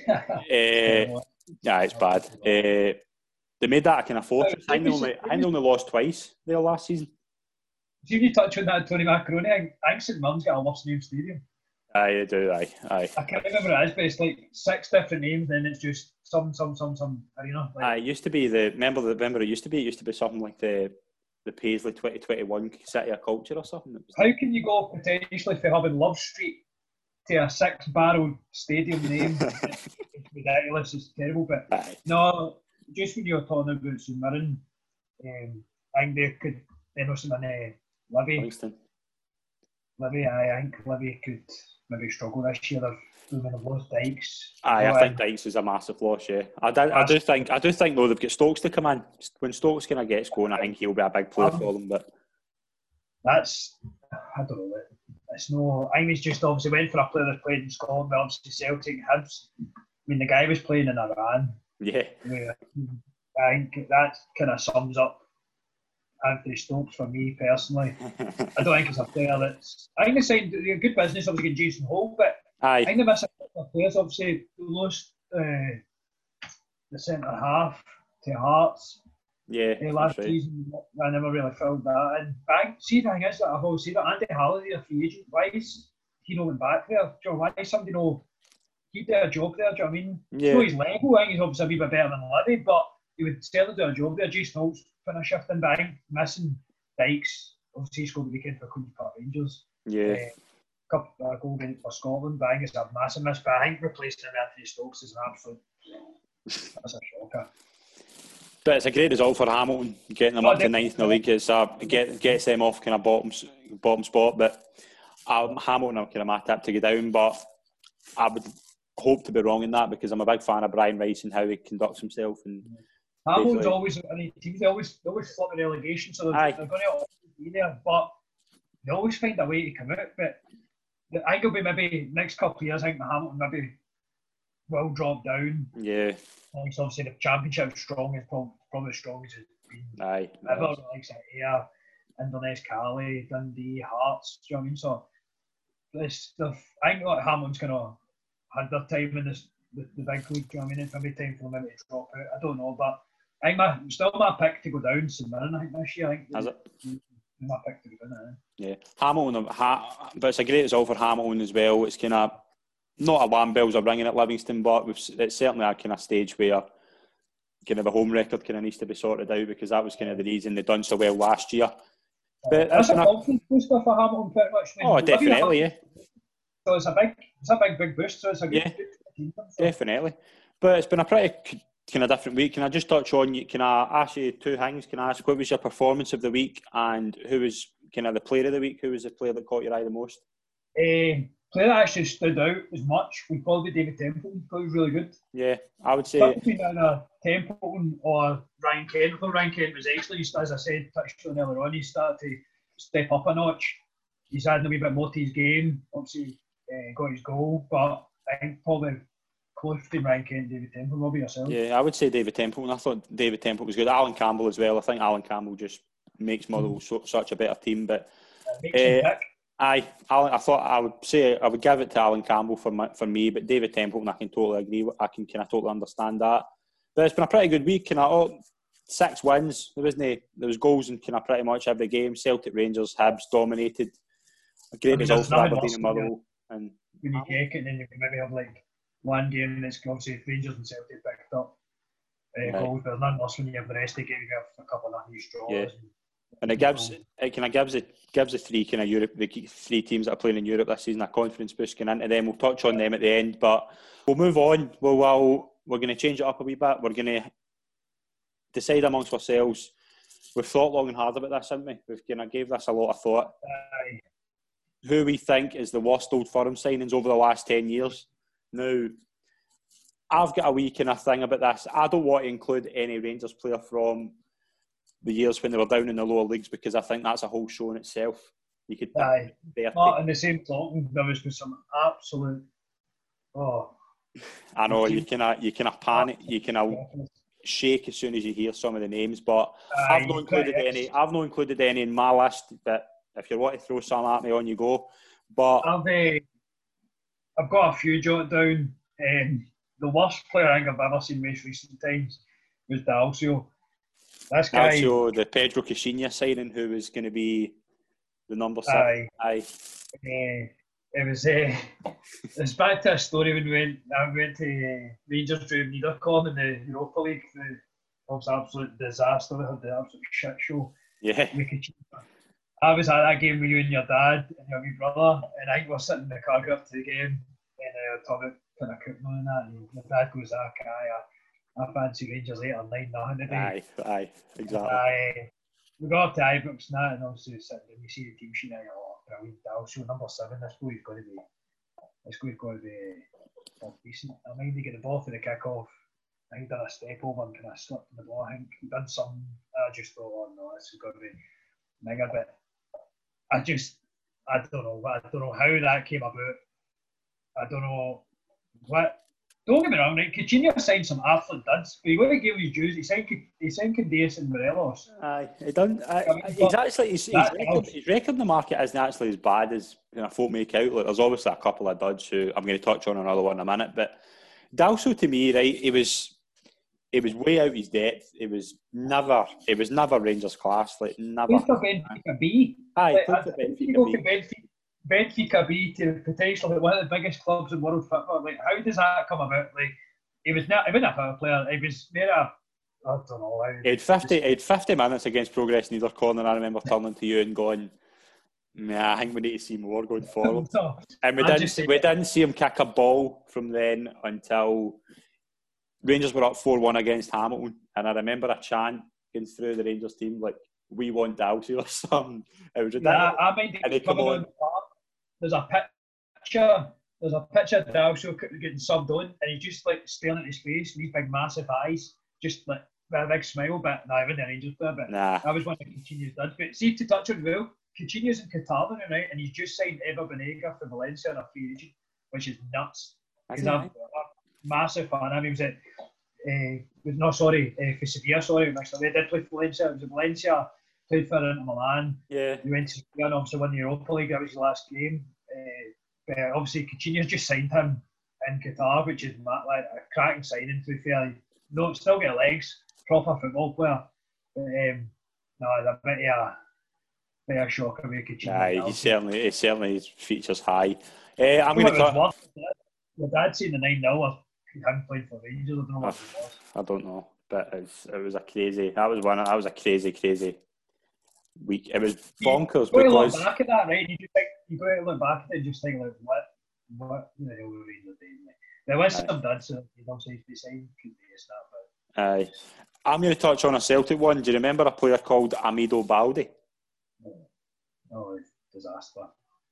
uh, *laughs* yeah, it's bad. Uh, they made that a kind of fortress. I think they only, I think only lost twice there last season. See, you touch on that Tony Macaroni, I think St Mirren's got a lost name stadium. Aye, I do, aye, aye. I can't remember what it is, but it's like six different names, and it's just some, some, some, some arena. Like, aye, it used to be the remember the remember it used to be it used to be something like the the Paisley 2021 City of Culture or something. How can you go potentially for having Love Street to a six barrel stadium name? *laughs* it's ridiculous, it's terrible. But aye. no, just when you were talking about St Mirren, um, I think they could, they know some uh, Livy. Livingston. Livy, I, I think Livy could maybe struggle this year. They've, they've lost Dykes. Aye, So, I think Dykes is a massive loss. Yeah, I do, I do think I do think though they've got Stokes to come in. When Stokes kind of gets going, I think he'll be a big player for them. But that's I don't know. It's no. I think he's just obviously went for a player that's played in Scotland, but obviously Celtic, Hibs. I mean, the guy was playing in Iran. Yeah, where I think that kind of sums up Anthony Stokes for me personally. *laughs* I don't think it's a player that's. I think they signed a good business, obviously, getting Jason Holt, but I aye, think they miss a couple of players. Obviously, they lost uh, the centre half to Hearts. yeah, Uh, last right. season, I never really filled that I, see, the thing is that I've always said that Andy Halliday, a free agent, why is he not back there? Know, why is somebody no keep their job there? Do you know what I mean? Yeah. No, he's level. I think he's obviously a wee bit better than Liddy, but he would certainly do a job there. Jason Holt's putting a shift in, but missing Dykes. Obviously, he scored the weekend for Queen's Park Rangers. Yeah, Uh, couple uh, goal against for Scotland, but I think it's a massive miss. But I think replacing him Anthony Stokes is an absolute. That's a shocker. but it's a great result for Hamilton getting them Oh, up to ninth in the league. It's uh, get, gets them off kind of bottom bottom spot. But um, Hamilton are kind of my tip to go down. But I would hope to be wrong in that because I'm a big fan of Brian Rice and how he conducts himself. And Hamilton's always, I mean, teams they always, they always flip in relegation, so they're, Aye. they're going to be there, but they always find a way to come out. But I think it'll be maybe next couple of years. I think the Hamilton maybe will drop down. yeah, think obviously the championship strong is probably, probably as strong as it's been aye, ever. Like Ayr, Inverness, Caley, Dundee, Hearts. Do you know what I mean? So this, the, I think like Hamilton's of had their time in this the, the big league. Do you know what I mean? It's maybe time for them to drop out. I don't know, but I think my still my pick to go down. St I think this year. I think Has it? my pick to go down. Yeah, Hamilton, ha- but it's a great result for Hamilton as well. It's kind of not alarm bells are ringing at Livingston, but we've, it's certainly a kind of stage where kind of a home record kind of needs to be sorted out because that was kind of the reason they done so well last year. But That's a confidence booster for Hamilton, pretty much. Oh, definitely, yeah, So it's a big, it's a big, big boost. So it's a good, Yeah. good team. So. definitely. But it's been a pretty kind of different week. Can I just touch on? you? Can I ask you two things? Can I ask what was your performance of the week and who was kind of the player of the week? Who was the player that caught your eye the most? Uh, player that actually stood out as much would probably be David Templeton. He was really good. Yeah, I would say between either Templeton or Ryan Kent, although Ryan Kent was excellent, as I said, touched on earlier on, he started to step up a notch. He's adding a wee bit more to his game. Obviously, uh, got his goal, but I think probably close Kent and David Temple, will be yourself. Yeah, I would say David Temple, and I thought David Temple was good. Alan Campbell as well. I think Alan Campbell just makes Motherwell so, such a better team. But pick. I, Alan, I thought I would say I would give it to Alan Campbell for my, for me. But David Templeton, I can totally agree. with- I can kind of totally understand that. But it's been a pretty good week. And I, oh, six wins. There wasn't any, there was goals in kind of pretty much every game. Celtic, Rangers, Hibs dominated. A great I mean, result for Aberdeen and to. Motherwell. And when you take it, and then you can maybe have like one game that's obviously Rangers and Celtic picked up uh, Right. goals, but none else when you have the rest of the game, you have a couple of nice draws. Yeah. And it gives it kind of gives it gives the three kind of Europe the three teams that are playing in Europe this season a confidence boost going into them. We'll touch on them at the end, but we'll move on. We'll, we'll we're going to change it up a wee bit. We're going to decide amongst ourselves. We've thought long and hard about this, haven't we? We've kind of gave this a lot of thought. Aye. Who we think is the worst Old Firm signings over the last ten years? Now, I've got a wee kind of thing about this. I don't want to include any Rangers player from the years when they were down in the lower leagues because I think that's a whole show in itself. You could Aye. 30. But in the same talking, there was been some absolute. Oh, I know you can you can panic, you can shake as soon as you hear some of the names. But uh, I've not included any. I've not included any in my list. But if you want to throw some at me, on you go. But I've uh, I've got a few jot down. Um, the worst player I think I've ever seen most recent times was Dalcio. This guy, Dalcio, the Pedro Caixinha signing, who was going to be the number seven. Aye. aye. Uh, it was uh, it's back to a story when we went I went to uh, Rangers drew Niederkorn in the Europa League. The, it was absolute disaster. We had the absolute shit show. Yeah. I was at that game with you and your dad and your wee brother, and I was sitting in the car going up to the game, and I uh, talking kind of cooking on that, and my dad goes, "Ah, I, I fancy Rangers eight or nine nothing today." Aye, aye, exactly. Aye. We got up to Ibrox and that, and obviously sitting and you see the team sheet, and you're like, "Brilliant, Dalcio, number seven. This boy's got to be, this boy's got to be uh, decent." I mind he get the ball for the kick off. I think done a step over and kind of slipped the ball. I think he done some. I just thought, "Oh no, this has got to be." mega bit I just, I don't know, I don't know how that came about. I don't know what. Don't get me wrong, right? Caixinha signed some absolute duds, but he would have given his dues. He signed, he signed Candeias and Morelos. Aye, he done. I, he's actually his, his, record, his record in the market isn't actually as bad as you know, folk make out. Like, there's obviously a couple of duds who I'm going to touch on another one in a minute, but Dalcio to me, right? He was it was way out his depth. It was never, it was never Rangers class. Like never. Played for Benfica B. Aye, like, played for Benfica B. Benfica, Benfica B to potentially one of the biggest clubs in world football. Like, how does that come about? Like, he was not, he wasn't a power player. He was more a, I don't know. He had fifty, he had fifty minutes against Progress Niederkorn, corner. I remember turning to you and going. Yeah, I think we need to see more going *laughs* forward. no, and we didn't, we didn't see him kick a ball from then until Rangers were up 4 1 against Hamilton, and I remember a chant going through the Rangers team like, we want Dalcy or *laughs* something. It was ridiculous. Yeah, I mean, and they come on. There's a picture, there's a picture of Dalcy getting subbed on, and he's just like staring at his face, these big massive eyes, just like with a big smile, but nah, I wouldn't Rangers player, but nah. I was one of Caixinha's dad. But see, to touch on Will, Caixinha's in Qatar now, right? And he's just signed Ever Banega for Valencia on a free agent, which is nuts. Because I'm, massive fan. I mean, was at uh, no, sorry, uh, for Sevilla, sorry, actually, they did play Valencia. It was Valencia, played for Inter Milan. Yeah. We went to Sevilla and obviously won the Europa League. That was the last game. Uh, but obviously, Caixinha just signed him in Qatar, which is like a cracking signing, to be fair. No, still got legs, proper football player. But um, no, a bit of a, bit of a shocker with Caixinha. Aye, he certainly, he certainly features high. Uh, I'm going to talk. Your dad seen the 9 0 him playing for Rangers. I don't know what it was. I don't know, but it was, it was a crazy. That was one. That was a crazy, crazy week. It was bonkers you because. look back at that, right? You just think you got to look back at it and just think like, what, what the hell were Rangers doing? Like, there was some done, so you know, so the same could be a start. Aye. I'm going to touch on a Celtic one. Do you remember a player called Amido Balde? Oh, oh disaster.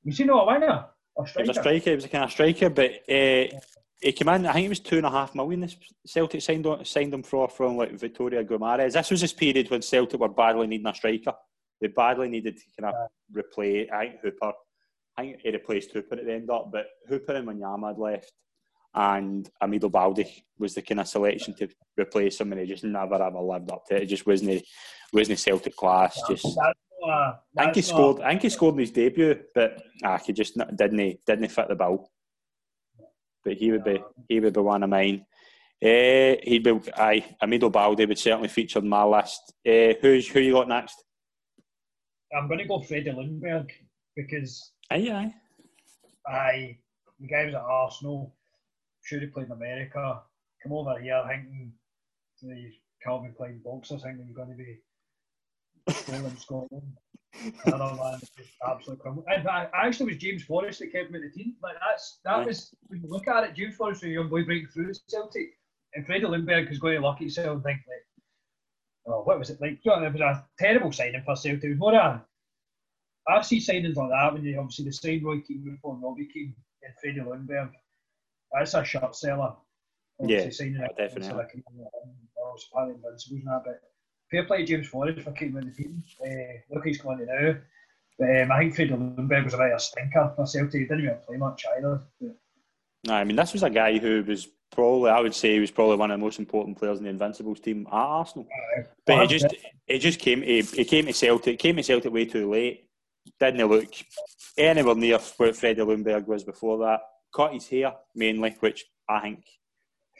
Was he not a winner? A striker? He was a striker. He was a kind of striker, but uh, he came in. I think it was two and a half million. This Celtic signed on, signed him for from like Victoria Guimarães. This was his period when Celtic were badly needing a striker. They badly needed to kind of replace. I think Hooper. I think he replaced Hooper at the end up, but Hooper and Wanyama had left, and Amido Balde was the kind of selection to replace him, and he just never ever lived up to it. It just wasn't wasn't Celtic class. Just. I think he scored. I think he scored in his debut, but ah, he just didn't didn't fit the bill but he would be he would be one of mine. Uh, he'd be aye. Amido Balde would certainly feature on my list. Uh, who's who you got next? I'm going to go Freddie Ljungberg because aye aye. Aye, the guy was at Arsenal. Should have played in America. Come over here thinking the Calvin Klein boxers thinking you're going to be *laughs* in Scotland. Another man just absolutely criminal. In fact, actually, was James Forrest that kept him in the team. Like that's that was when you look at it, James Forrest was a young boy breaking through Celtic, and Freddie Ljungberg is going to lock himself and think like, oh, what was it like? You know, it was a terrible signing for Celtic. It was more a I've seen signings like that when you obviously the sign Roy Keane before Robbie Keane and Freddie Ljungberg. That's a short seller. Obviously yeah, signing oh, definitely. Like, I was part of Invincibles and that, but fair play to James Forrest for keeping in the team. Uh, look, he's coming to now. But um, I think Freddie Ljungberg was a bit of a stinker for Celtic. He didn't even play much either. But... No, I mean, this was a guy who was probably I would say he was probably one of the most important players in the Invincibles team at Arsenal. But it just he just came it, he came to Celtic came to Celtic way too late. Didn't look anywhere near where Freddie Ljungberg was before that. Cut his hair mainly, which I think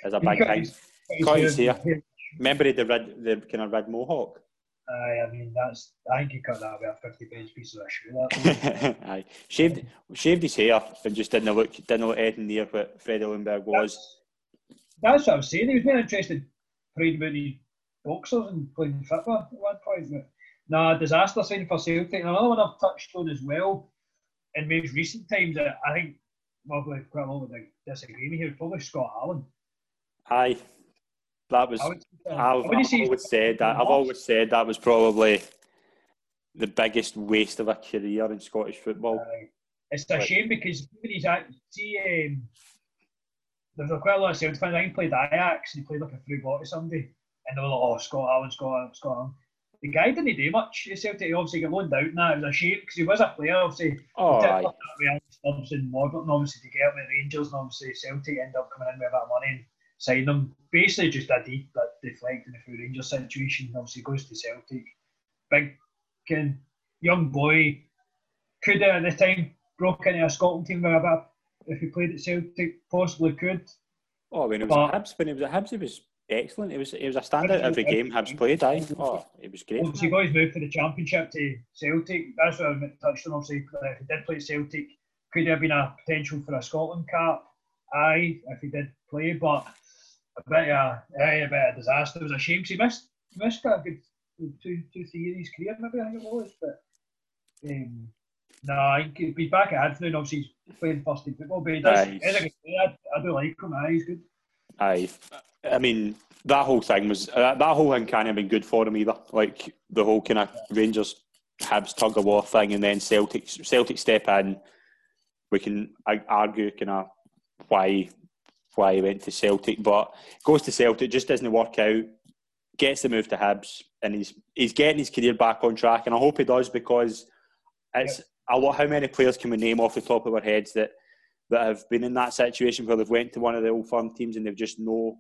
is a big thing. Cut his hair. Remember he had the red the kind of red mohawk. Aye, I mean that's. I think he cut that with a fifty pence piece of shoe. That *laughs* Aye, shaved shaved his hair and just didn't look didn't look anything near what Fred Ljungberg was. That's, that's what I was saying. He was more interested praying about the boxers and playing football at one point. But nah, disaster sign for Celtic. And another one I've touched on as well in most recent times. I think well, we've quite a lot of like, disagreement here. Probably Scott Allan. Aye, that was. I would, I've, I've say always said that. I've always said that was probably the biggest waste of a career in Scottish football. Aye. it's a Right. shame because he's see um, there's a quite a lot of Celtic fans. I think he played Ajax and he played like a through ball to somebody, and they were like, "Oh, Scott Allan, Scott Allan, Scott Allan." The guy didn't do much. at Celtic he obviously got loaned out, and that it was a shame because he was a player. Obviously, Oh, he did aye. like that with Alan Stubbs and obviously to get him at Rangers, and obviously Celtic ended up coming in with that bit of money signing him. Basically, just a deep but deflecting the through Rangers situation. Obviously, goes to Celtic. Big, young boy, could have at the time broke into a Scotland team with a bit. of- If he played at Celtic, possibly could. Oh, when he was But- at Hibs, when he was at Hibs, he was excellent. He was he was a standout every game Hibs played. Aye, oh, it was great. Obviously, got his move to the Championship to Celtic. That's what I touched on. Obviously, if he did play at Celtic, could have been a potential for a Scotland cap. Aye, if he did play, but a bit of a, a bit of disaster. It was a shame he missed he missed a good two, two, three years of his career, maybe I think it was. But um, no, I think he'd be back at Anfield. Obviously, he's playing first team football, but he does. Aye. he's. I, I do like him. Aye, he's good. Aye, I mean that whole thing was uh, that whole thing can't have been good for him either. Like the whole kind of Rangers Hibs tug of war thing, and then Celtic Celtic step in. We can argue kind of why why he went to Celtic, but goes to Celtic just doesn't work out. Gets the move to Hibs, and he's he's getting his career back on track, and I hope he does because it's a lot. How many players can we name off the top of our heads that that have been in that situation where they've went to one of the old firm teams and they've just no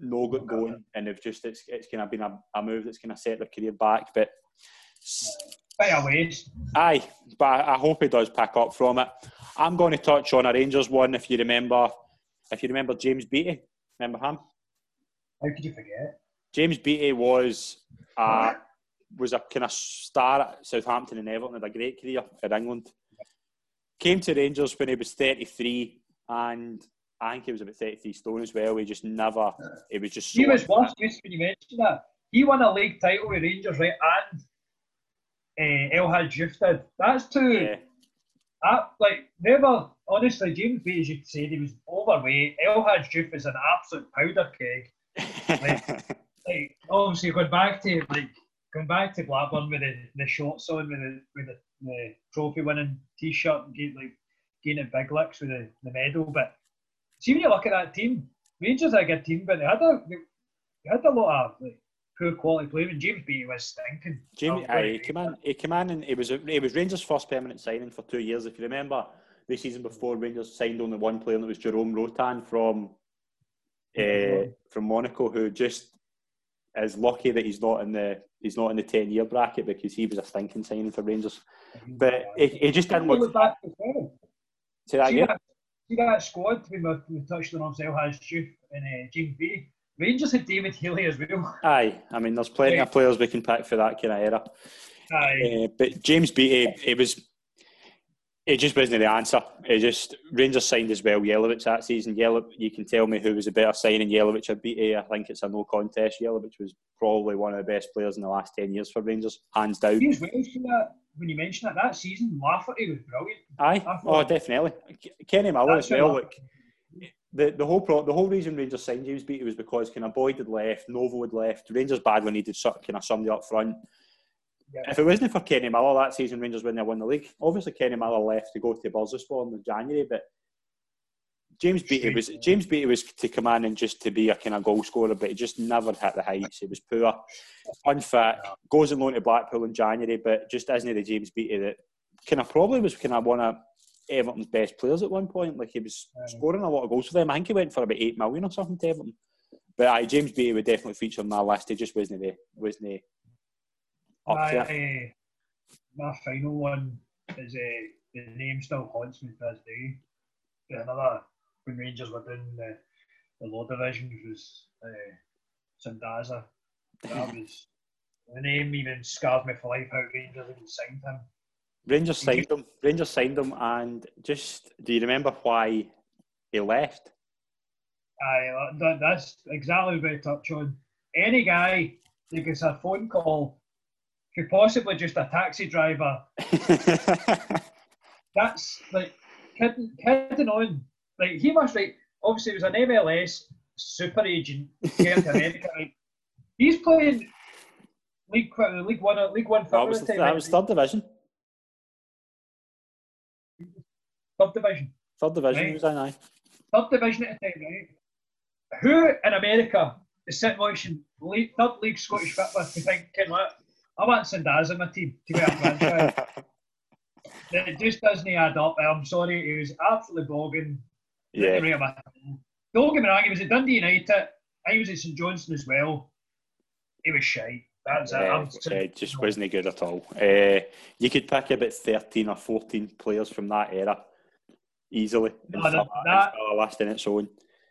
no got going, and they've just it's it's kind of been a, a move that's kind of set their career back, but. Bit of waste. Aye, but I I hope he does pick up from it. I'm going to touch on a Rangers one. If you remember, if you remember James Beattie, remember him? How could you forget? James Beattie was uh, was a kind of star at Southampton and Everton. Had a great career in England. Came to Rangers when he was 33, and I think he was about 33 stone as well. He just never. He was just. So He was worse just when you mentioned that. He won a league title with Rangers, right? And uh, El Hadj did. That's two. Yeah, That, like, never. Honestly, James Beattie, as you said, he was overweight. El Hadj is an absolute powder keg. *laughs* Like, obviously, going back to like going back to Blackburn with the, the shorts on, with the with the, the trophy winning T-shirt, and get like gaining big licks with the, the medal. But see when you look at that team, Rangers are a good team, but they had a they, they had a lot of like poor quality play. And James Beattie was stinking. Aye, he came in. He came in, and it was it was Rangers' first permanent signing for two years. If you remember, the season before, Rangers signed only one player, and it was Jerome Rothen from uh, from Monaco, who just is lucky that he's not in the he's not in the ten year bracket because he was a stinking signing for Rangers. But he, he just didn't work. look. back. Say that See that, see that squad we, we we touched on El Hadj Diouf and uh, James B. Rangers had David Healy as well. Aye, I mean, there's plenty of players we can pick for that kind of era. Aye. Uh, but James Beattie, it was, it just wasn't the answer. It just Rangers signed as well Jelavic that season. Yelo, you can tell me who was a better signing, Jelavic or Beattie. I think it's a no contest. Jelavic was probably one of the best players in the last ten years for Rangers, hands down. He well, when you mentioned that that season, Lafferty was brilliant. Aye, I oh definitely. Kenny Miller as well. Look, the the whole pro, the whole reason Rangers signed James Beattie was because kind of Boyd had left, Novo had left. Rangers badly needed some, kind of somebody up front. If it wasn't for Kenny Miller that season, Rangers wouldn't have won the league. Obviously, Kenny Miller left to go to Bursaspor in January, but James Beattie was James Beattie was to come in and just to be a kind of goal scorer, but he just never hit the heights. He was poor, unfit. Goes and loan to Blackpool in January, but just isn't the James Beattie that kind of probably was kind of one of Everton's best players at one point. Like he was scoring a lot of goals for them. I think he went for about eight million or something to Everton. But aye, James Beattie would definitely feature on my list. He just wasn't there, wasn't my. Uh, my final one is uh, the name still haunts me to this day. Another when Rangers were doing the, the low divisions was uh, Sandaza. That *laughs* was the name even scars me for life. How Rangers even signed him. Rangers signed him. Rangers signed him, and just do you remember why he left? Aye, that, that's exactly what I touch on. Any guy that gets a phone call, could possibly just a taxi driver. *laughs* that's like kidding, kidding on. Like he must like obviously he was an MLS super agent came to America. *laughs* Like, he's playing League uh, League One uh, League One. That was, that was third division. Third division. Third division right. was I know. Third division at the time, right? Who in America is sitting watching league, third league Scottish football to think, what? I want Sandaz in my team to be a franchise. *laughs* it just doesn't add up. I'm sorry, he was absolutely bogging. Yeah. Don't get me wrong, he was at Dundee United. I was at St Johnstone as well. He was shite. That's yeah, it. it just wasn't good at all. Uh, you could pick about 13 or 14 players from that era easily. No, that, that, in its own.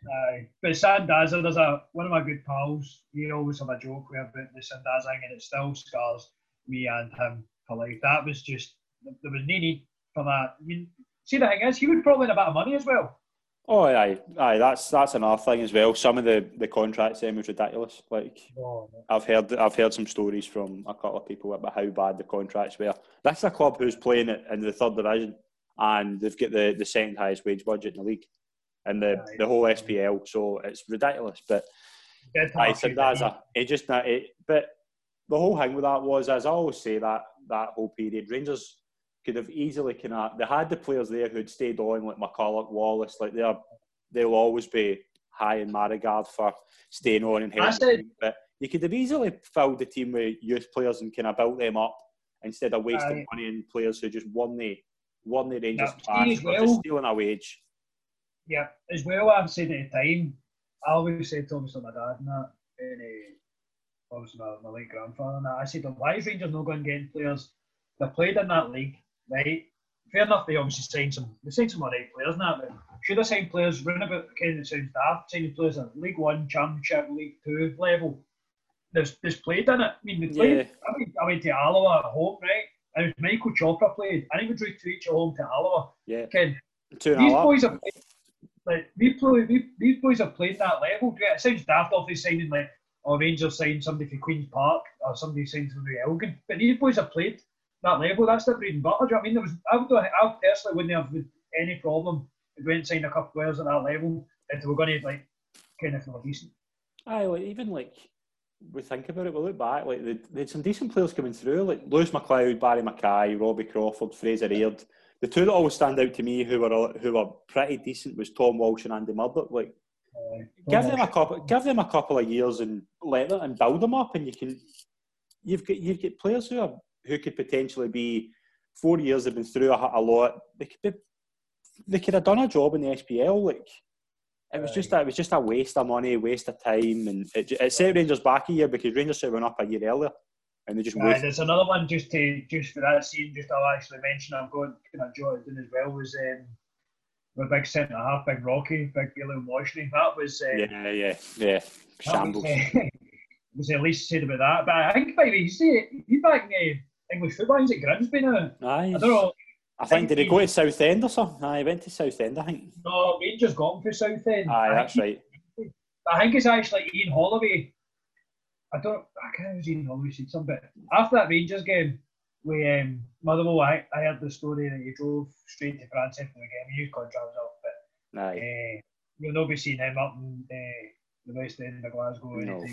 Aye, but Sandaza, there's a one of my good pals. He always have a joke with about the Sandaza and it still scars me and him for life. That was just there was no need for that. I mean, see the thing is, he would probably have a bit of money as well. Oh, aye, aye. That's that's another thing as well. Some of the, the contracts then was ridiculous. Like oh, I've heard I've heard some stories from a couple of people about how bad the contracts were. That's a club who's playing it in the third division, and they've got the, the second highest wage budget in the league, and the, the whole SPL. So it's ridiculous. But I said that's a it just it. But the whole thing with that was, as I always say, that that whole period, Rangers could have easily kind of they had the players there who'd stayed on like McCulloch, Wallace, like they're they'll always be high in my regard for staying on and helping. But you could have easily filled the team with youth players and kind of built them up instead of wasting money on players who just won the won the Rangers well, just stealing a wage. Yeah, as well. I've said at the time, I always said to obviously my dad and that, and uh, obviously my, my late grandfather and that. I said, why is Rangers not going to get players? They played in that league right? Fair enough, they obviously signed some, they signed some alright players now, but should have signed players running about kind of sounds daft, signing players at League One, Championship, League Two level. There's, there's played in it. I mean, they played. Yeah. I, went, I went to Alloa at home, right? And Michael Chopra played. I even drew two each at home to Alloa. Yeah. Ken, these boys have played, like these, play, these, these boys have played that level. It sounds daft off signing like or Rangers signed somebody for Queen's Park or somebody signed somebody Elgin. But these boys have played that level. That's their bread and butter. Do you know I mean? There was, I, would, I personally wouldn't have any problem if we went and signed a couple of players at that level if they were going to like kind of feel decent. Aye, like even like we think about it, we look back, like they, they had some decent players coming through, like Lewis McLeod, Barry McKay, Robbie Crawford, Fraser Aird. The two that always stand out to me who were who were pretty decent was Tom Walsh and Andy Murdoch. Like, uh, give them a couple, give them a couple of years and let them and build them up, and you can. You've got you've got players who are who could potentially be four years have been through a, a lot. They could be, they could have done a job in the SPL. Like it was just a, it was just a waste of money, waste of time, and it, it set Rangers back a year because Rangers should have went up a year earlier, and they just. Right, there's another one just to just for that scene. Just I'll actually mention. I'm going kind of jotted in as well was. Um, the big centre half, big Rocky, big Billy Washley. That was uh, yeah, yeah, yeah. Shambles. Was, uh, *laughs* was at least said about that. But I think maybe you see he's back in uh, English football. He's at Grimsby now. Aye. I don't know. I think, did he go to Southend or something? Aye, he went to Southend, I think. No, Rangers got him for Southend. Aye, that's right. I think it's actually Ian Holloway. I don't, I can't remember Ian Holloway said something, but after that Rangers game, we, um, Motherwell, I, I heard the story that he drove straight to France after the game. He used contract off, but Aye. Uh, you'll not be seeing him up in uh, the West End of Glasgow no,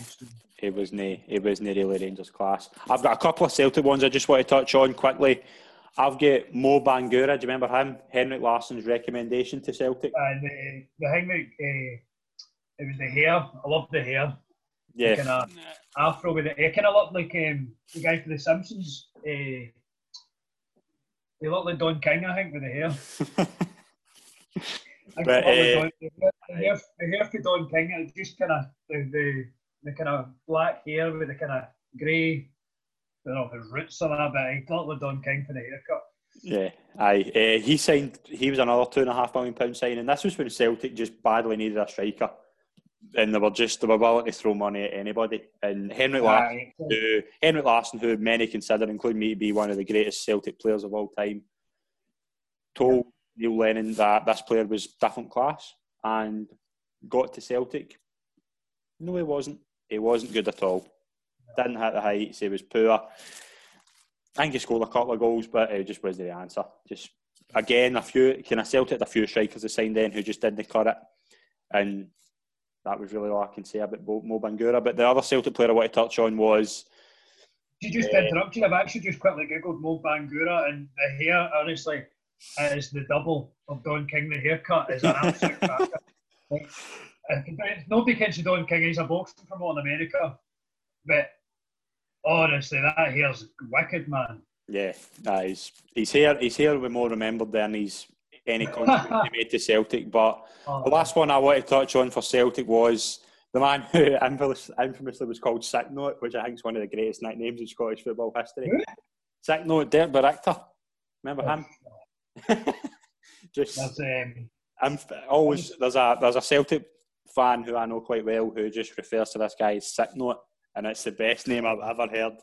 He was no, it was no really Rangers class. I've got a couple of Celtic ones I just want to touch on quickly. I've got Mo Bangura. Do you remember him? Henrik Larsson's recommendation to Celtic. And the, the thing that uh, it was the hair. I love the hair. Yeah. Kind of afro with it. It kind of looked like um, the guy for The Simpsons. Uh, he looked like Don King, I think, with the hair. *laughs* But, uh, the, hair, the, hair, the hair for Don King, it just kind of the, the the kind of black hair with the kind of grey, I don't know, the roots of that, but he looked like Don King for the haircut. Yeah, aye. Uh, he signed. He was another two and a half million pound signing. This was when Celtic just badly needed a striker, and they were just they were willing to throw money at anybody. And Henrik Larsson, Aye. who Henrik Larsson, who many consider, including me, to be one of the greatest Celtic players of all time, told Neil Lennon that this player was different class and got to Celtic. No, he wasn't. He wasn't good at all. Didn't hit the heights. He was poor. I think he scored a couple of goals, but it just wasn't the answer. Just again, a few can kind of Celtic, a few strikers they signed in who just didn't cut it, and that was really all I can say about Mo Mo Bangura. But the other Celtic player I want to touch on was Did you just Yeah. interrupt you? I've actually just quickly googled Mo Bangura and the hair, honestly, is the double of Don King. The haircut is an absolute *laughs* cracker. Like, uh, nobody can see Don King. He's a boxing promoter in America. But honestly, that hair's wicked, man. yeah, nah, he's he's here. He's here. We more remembered than he's any *laughs* contribution he made to Celtic. But Oh, the last one I want to touch on for Celtic was the man who *laughs* infamously was called Sick Note, which I think is one of the greatest nicknames in Scottish football history. Who? Sick Note, Derk Boerrigter. Remember him? *laughs* Just um, I'm always there's a there's a Celtic fan who I know quite well who just refers to this guy as Sick Note, and it's the best name I've ever heard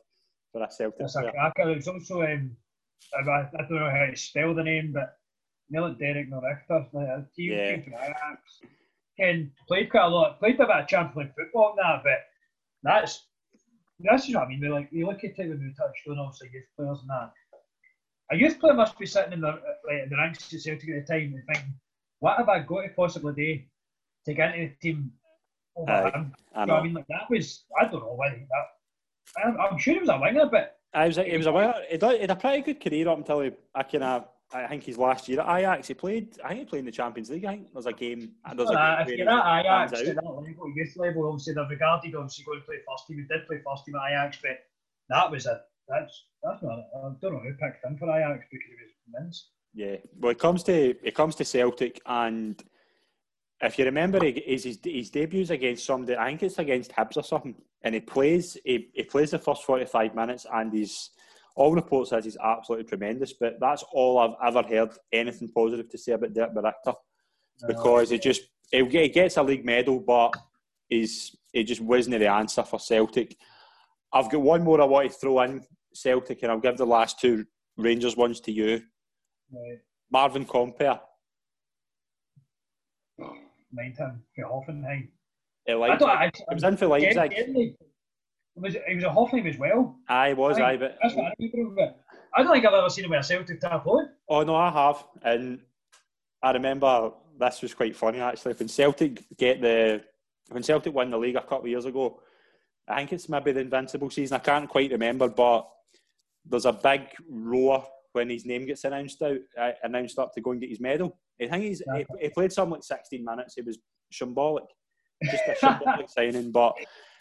for a Celtic that's a player. cracker. It's also, um, I, I don't know how to spell the name, but you know, like Derek Norrichter, like a team Yeah. team Ajax. Ken played quite a lot, played a bit of Champions League football and that, but that's that's just what I mean. We're like you look at it when we touched on obviously youth players and that. A youth player must be sitting in the like, in the ranks of Celtic at the time and thinking, what have I got to possibly do to get into the team over Aye, him? I You know I mean? Like that was I don't know whether that. I'm, I'm sure he was a winger, but I was he was a winger. He did- he had a pretty good career up until he, I kind of I think his last year at Ajax he played. I think he played in the Champions League. I think there's a game. There's a Uh, game if you're at Ajax at that level, youth level, obviously they're regarded obviously going to play first team. He did play first team at Ajax, but that was a that's that's not. I don't know who picked him for Ajax because he was immense. Yeah, well, it comes to it comes to Celtic, and if you remember, he, his his his debuts against somebody. I think it's against Hibs or something, and he plays he, he plays the first forty five minutes, and he's all reports says he's absolutely tremendous. But that's all I've ever heard anything positive to say about Derk Boerrigter, because he just he, gets a league medal, but he's he just wasn't the answer for Celtic. I've got one more I want to throw in Celtic, and I'll give the last two Rangers ones to you. Right. Marvin Compper. Mind him for Hoffenheim. He, I don't. it. I, he was in for Leipzig. Was he was a Hoffenheim as well? He was, I aye, but That's what I remember of it. I don't think I've ever seen him with a Celtic tap on. oh no, I have, and I remember this was quite funny actually. When Celtic get the when Celtic won the league a couple of years ago, I think it's maybe the Invincible season. I can't quite remember, but there's a big roar when his name gets announced out, uh, announced up to go and get his medal. I think he's he, he played something like 16 minutes. It was shambolic, just a shambolic *laughs* signing. But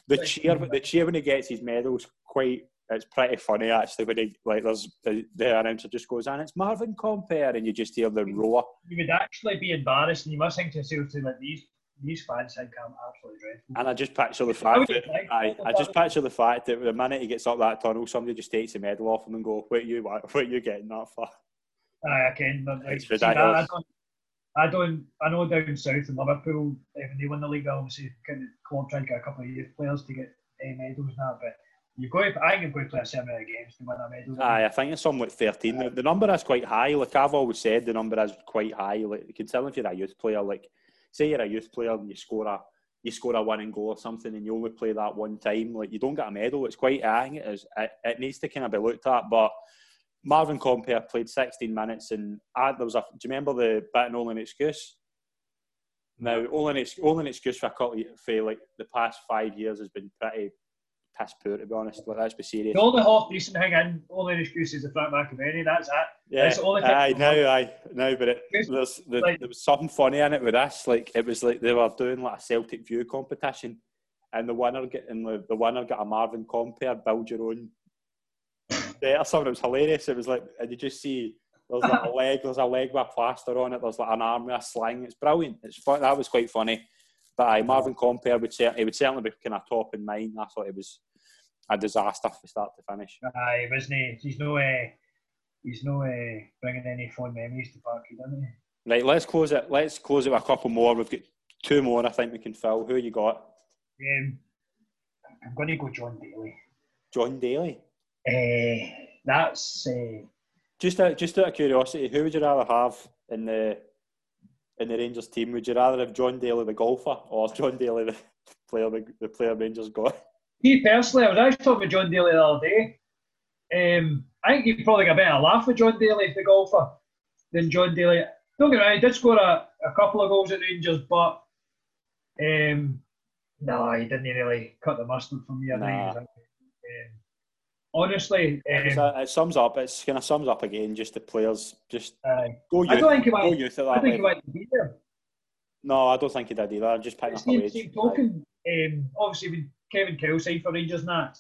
the cheer, mm. the cheer when he gets his medals quite. It's pretty funny actually when he like there's the, the announcer just goes and it's Marvin Compper and you just hear the roar. You would actually be embarrassed, and you must think to yourself, too, like these these fans think I'm absolutely dreadful. And I just picture the I fact that like I, oh, I just picture the fact that the minute he gets up that tunnel, somebody just takes the medal off him and go, "What are you? What are you getting that for?" Aye, I can. But like, It's see that, I don't. I don't. I know down south in Liverpool, when they won the league, obviously, kind of club trying to get a couple of youth players to get uh, medals and that. But you've got. To, I think you've got to play a certain amount of games to win a medal. Aye, I think it's somewhat 13. The, the number is quite high. Like I've always said, the number is quite high. Like considering if you're a youth player, like say you're a youth player and you score a you score a winning goal or something and you only play that one time, like you don't get a medal. It's quite I think it is it, it needs to kind of be looked at. But Marvin Compper played 16 minutes and I, there was a do you remember the bit and only an excuse? Now, only only excuse for a couple of, for like the past five years has been pretty piss poor to be honest. Like, let's be serious. The only half decent thing in, only excuse is the Frank McAvennie. That's it. Yeah, That's the only aye, no, aye, no, but it, there's, the, like- there was something funny in it with this. Like it was like they were doing like a Celtic View competition, and the winner get and the, the winner got a Marvin Compper build your own bet or something. It was hilarious. It was like, did you just see there's like a *laughs* leg, there's a leg with a plaster on it. There's like an arm with a sling. It's brilliant. It's fun. That was quite funny. But aye, Marvin Compper would certainly, he would certainly be kind of top in mine. I thought it was a disaster from start to finish. Aye, wasn't he? He's no, uh, he's no uh, bringing any fond memories to Parky, doesn't he? Right, let's close it. Let's close it with a couple more. We've got two more. I think we can fill. Who you got? Um, I'm going to go John Daly. John Daly. Uh, that's uh, just out, just out of curiosity. Who would you rather have in the in the Rangers team? Would you rather have John Daly the golfer or *laughs* John Daly the player the, the player Rangers got? Me personally, I was actually talking with John Daly the other day. Um, I think you'd probably get a better laugh with John Daly, the golfer, than John Daly. Don't get me wrong, he did score a, a couple of goals at Rangers, but um, no, he didn't really cut the mustard for me. I nah. think. Um, honestly, um, a, it sums up. It's kind of sums up again. Just the players, just uh, go youth. I don't think he went, go youth at that I think he to be there. No, I don't think he did either. Just picking up a same token, um, obviously when Kevin Kyle signed for Rangers and that,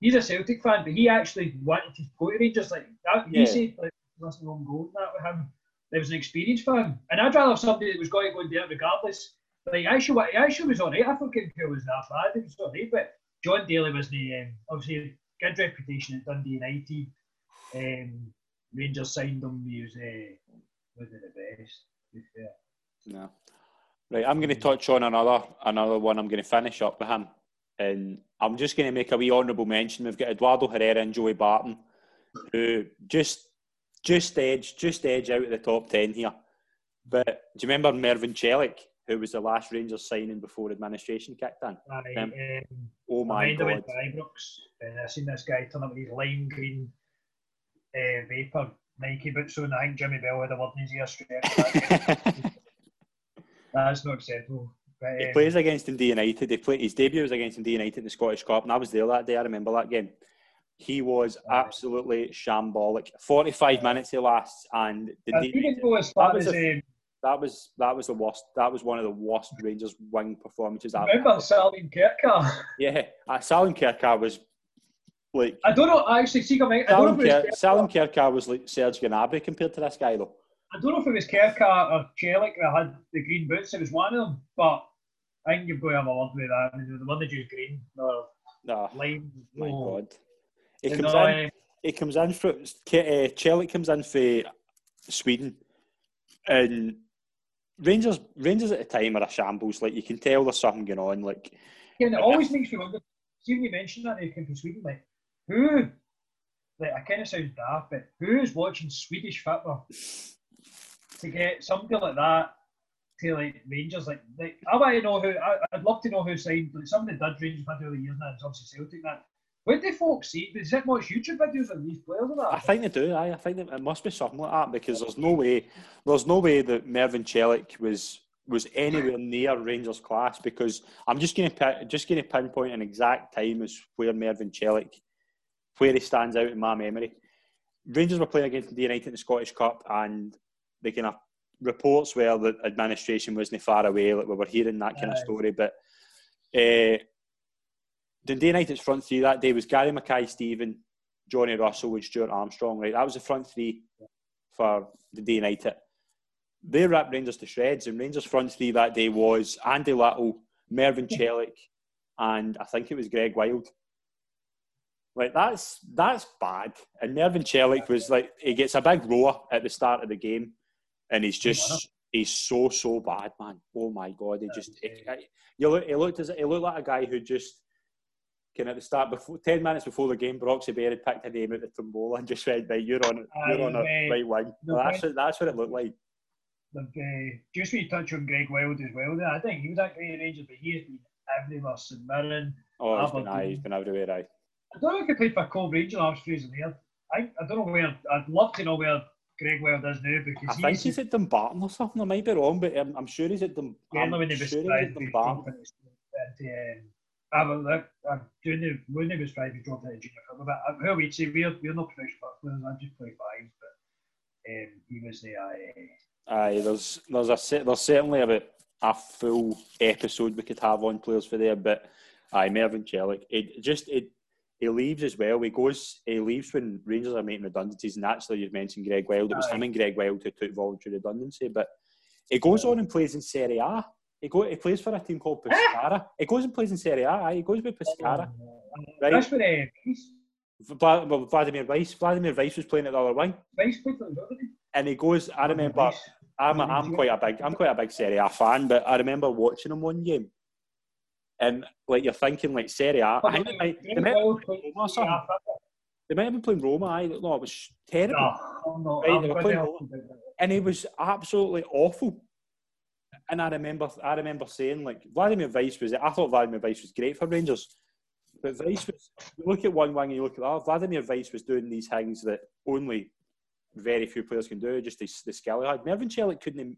he's a Celtic fan, but he actually wanted to go to Rangers. Like that, yeah. he said, like, nothing wrong going that with him. There was an experienced fan, and I'd rather have somebody that was going to go it regardless. Like actually, actually was alright. I thought Kevin Kyle was that bad. It was alright, but Jon Daly was the um, obviously good reputation at Dundee United. Um, Rangers signed him. He was uh, wasn't the best. No. Right, I'm going to touch on another another one. I'm going to finish up with him, and I'm just going to make a wee honourable mention. We've got Eduardo Herrera and Joey Barton, who just just edge just edge out of the top ten here. But do you remember Mervan Celik? Who was the last Rangers signing before administration kicked in. Um, um, oh my god! Went to Ibrox, and I seen this guy turn up with his lime green uh, vapor Nike boots on. I think Jimmy Bell had a word in his ear straight. *laughs* That's not acceptable. But, he um, plays against Dundee United. They play, his debut was against Dundee United in the Scottish Cup, and I was there that day. I remember that game. He was absolutely shambolic. Forty-five minutes he lasts, and the I didn't go as far as a, um, that was that was the worst. That was one of the worst Rangers wing performances. I've Remember Salim Kerkar? Yeah, uh, Salim Kerkar was like. I don't know. I actually see. I Salim, Ker- Salim Kerkar was like Serge Gnabry compared to this guy, though. I don't know if it was Kerkar or Celik that had the green boots. It was one of them, but I think you've got to have a word with that. The one that used green or no. lime. My oh. God. He comes no, in. He comes in for uh, Celik comes in for Sweden, and Rangers Rangers at the time are a shambles. Like you can tell there's something going on. Like yeah, and it always makes me wonder. See when you mentioned that they came from Sweden, like who? Like I kind of sounds daft, but who is watching Swedish football to get somebody like that to like Rangers? Like, like I want to know who. I, would love to know who signed. Like somebody did Rangers for the years now. It's obviously Celtic. That what do folks see? Does it watch YouTube videos of these players or that? I think they do. I, I think it must be something like that because there's no way, there's no way that Mervan Celik was was anywhere near Rangers class because I'm just going to just going to pinpoint an exact time as where Mervan Celik, where he stands out in my memory. Rangers were playing against the United in the Scottish Cup, and the kind of reports where the administration wasn't far away, like we were hearing that kind of story, but. Uh, Dundee United's front three that day was Gary Mackay-Steven, Johnny Russell, and Stuart Armstrong. Right, that was the front three for Dundee United. They ripped Rangers to shreds, and Rangers' front three that day was Andy Little, Mervan Celik, and I think it was Gregg Wylde. Like that's that's bad. And Mervan Celik was like he gets a big roar at the start of the game, and he's just he's so so bad, man. Oh my god, he just he, he, look, he looked as he looked like a guy who just kind of at the start, before ten minutes before the game, Broxi Bear had picked a name out the tombola and just said, "Right, you're on, you're on a right wing." that's what, that's what it looked like. uh, just when you touch on Gregg Wylde as well, I think he was at Great Rangers, but he has been everywhere. St Mirren. Oh, he's been, aye, he's been everywhere. Aye. I don't know if he played for Cove Rangers. I was. I, I don't know where. I'd love to know where Gregg Wylde is now because I think he's at Dumbarton or something. I might be wrong, but I'm, I'm sure he's at Dumbarton. Yeah, I'm sure he's at Dumbarton. I will look. I'm doing the when he was five, he dropped out of junior club. But how we say we're we're not professional players. I just play five, but um, he was the uh, Aye, there's there's a there's certainly about a full episode we could have on players for there, but aye, Mervan Celik, it just it he leaves as well. He goes, he leaves when Rangers are making redundancies. And actually, you mentioned Gregg Wylde. It was him and Gregg Wylde who took voluntary redundancy. But he goes on and plays in Serie A. He go, he plays for a team called Pescara. He goes and plays in Serie A. He goes with Pescara. Right. That's uh, well, Vladimir Weiss. Vladimir Weiss was playing at the other wing. Weiss played for And he goes. I remember. I'm, a, I'm quite a big I'm quite a big Serie A fan, but I remember watching him one game, and like you're thinking like Serie A. I think they might, they might, Roma they might have been playing Roma. I no, it was terrible. No, right, they were playing Roma, and it was absolutely awful. And I remember I remember saying like Vladimir Weiss was I thought Vladimir Weiss was great for Rangers. But Weiss was, you look at one wing and you look at that, Vladimir Weiss was doing these things that only very few players can do. Just the, the skill he had. Mervan Celik couldn't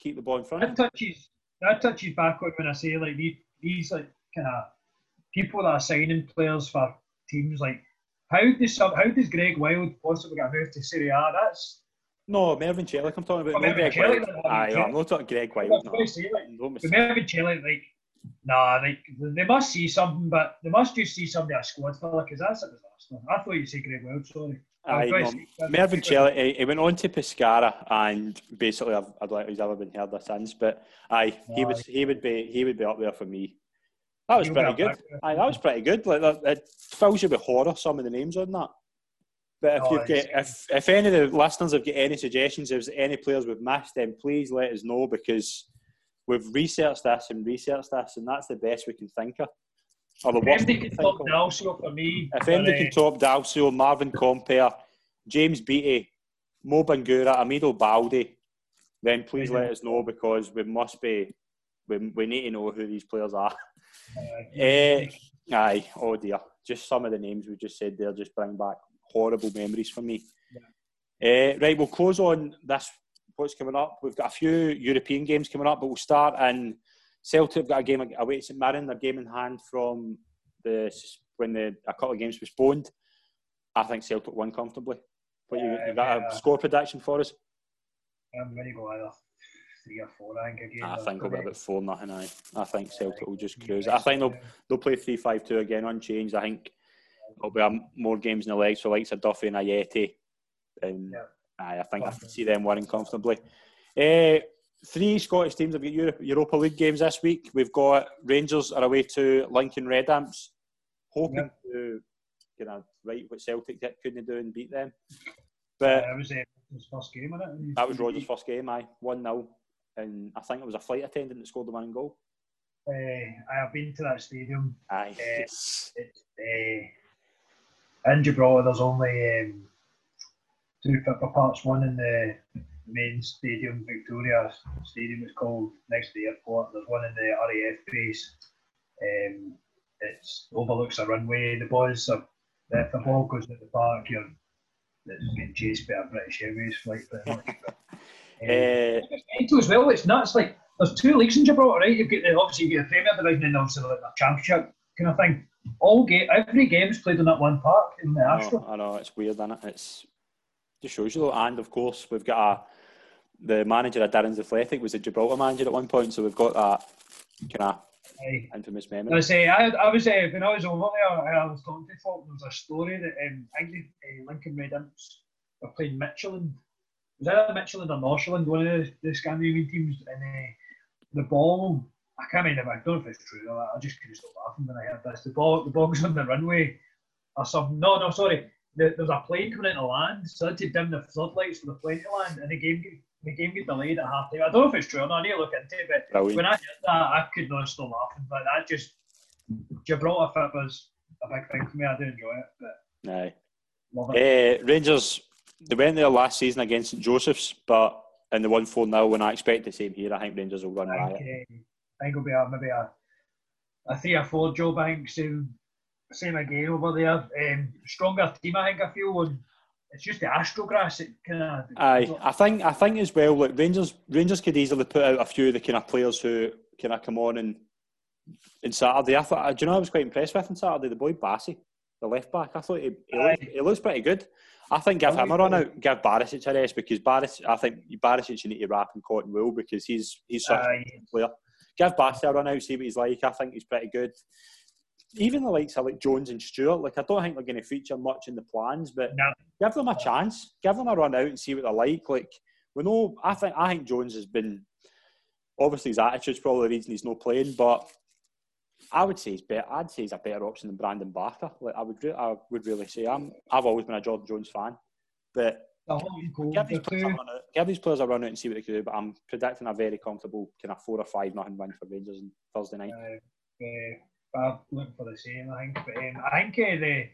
keep the ball in front. That touches that touches back on when I say like these, these like kind of people that are signing players for teams. Like how does how does Gregg Wylde possibly get moved to Serie A? That's no, Mervan Celik I'm talking about. Oh, no. Aye, I'm not talking Gregg Wylde. No. Say, like, Mervan Celik, like, nah, like they must see something, but they must just see somebody a squad filler because that's a disaster. I thought you'd say Gregg Wylde, sorry. Aye, no, Mervan he, he, went on to Pescara and basically I've, I don't think he's ever been heard of since. But aye, he would he would be he would be up there for me. That was pretty good. Aye, that was pretty good. Like that, it fills you with horror. Some of the names on that. But if you get if if any of the listeners have got any suggestions, if there's any players we've missed, then please let us know because we've researched this and researched this, and that's the best we can think of. Or the worst can top Dalcio for me. If anybody can top Dalcio, Marvin Compper, James Beattie, Mo Bangura, Amido Balde, then please let us know because we must be, we, we need to know who these players are. Uh, uh, aye, oh dear. Just some of the names we just said there just bring back horrible memories for me. Yeah. Uh, right, we'll close on this. What's coming up? We've got a few European games coming up, but we'll start in Celtic have got a game away at St Mirren. Their game in hand from the when the a couple of games postponed. I think Celtic won comfortably. But you, you got a score prediction for us? I'm going to go either three or four. I think again. I think it'll be about four nothing. I I think Celtic will just cruise. I think they'll they'll play three five two again unchanged. I think there'll be more games in the legs for likes of Duffy and Ajeti. And yeah. I, I think I can see them winning comfortably. Uh, three Scottish teams have got Europa League games this week. We've got Rangers are away to Lincoln Red Imps, hoping yeah. to you know right what Celtic couldn't do and beat them. But uh, was uh, his first game, wasn't it? That was Rodgers' first game. I one 0 and I think it was a flight attendant that scored the winning goal. Uh, I have been to that stadium. Aye. Uh, it's, uh, in Gibraltar, there's only um, two football parts. One in the main stadium, Victoria Stadium, is called next to the airport. There's one in the RAF base. Um, it overlooks a runway. The boys are if the ball goes in the park, you're it's getting chased by a British Airways flight pretty much. *laughs* But, um, uh, as well, it's nuts. Like there's two leagues in Gibraltar, right? You've got the obviously you get the Premier Division and obviously like the Championship kind of thing. All game, every game's played in that one park in the Astro. I know, it's weird, isn't it? It's just shows you though. And of course, we've got a the manager of Darren's Athletic was a Gibraltar manager at one point, so we've got that kind of Aye. infamous memory. I say I, I was uh, when I was over there, I was talking to folk. There was a story that um, I think uh, Lincoln Red Imps were playing Midtjylland. Was either Midtjylland or Nordsjælland, one of the, the Scandinavian teams, and uh, the ball. I can't remember. I don't know if it's true. I just couldn't stop laughing when I heard this. The ball, the ball was on the runway or something. No, no, sorry. The, there was a plane coming into land, so I had to dim the floodlights for the plane to land, and the game the game got delayed at half time. I don't know if it's true or not. I need to look into it. But Brilliant. when I heard that, I could not stop laughing. But that just Gibraltar fit was a big thing for me. I do enjoy it. But Aye. Uh, Rangers they went there last season against St Joseph's, but in the one four now. When I expect the same here, I think Rangers will run uh, I think it'll be a, maybe a a three or four Joe Banks same same again over there. Um, stronger team, I think. I feel and it's just the Astrograph. It kind of. Aye, I think I think as well. Like Rangers, Rangers could easily put out a few of the kind of players who kind of come on and in Saturday. I thought, do you know, I was quite impressed with on Saturday. The boy Bassey, the left back. I thought he, he, looks, he looks pretty good. I think give him a run out, give Barisic a rest because Barisic, I think Barisic you need to wrap in cotton wool because he's he's such Aye. a player. Give Bassey a run out, see what he's like. I think he's pretty good. even the likes of like Jones and Stewart, like I don't think they're going to feature much in the plans, but No. give them a chance, give them a run out and see what they're like. Like we know, I think I think Jones has been obviously his attitude's probably the reason he's not playing, but I would say he's better. I'd say he's a better option than Brandon Barker. Like I would, re- I would really say I'm. I've always been a Jordan Jones fan, but Give these, players a two, run out, give these players a run out and see what they can do. But I'm predicting a very comfortable kind of four or five nothing win for Rangers on Thursday night. uh, uh, I'm looking for the same, I think. But um, I think uh, the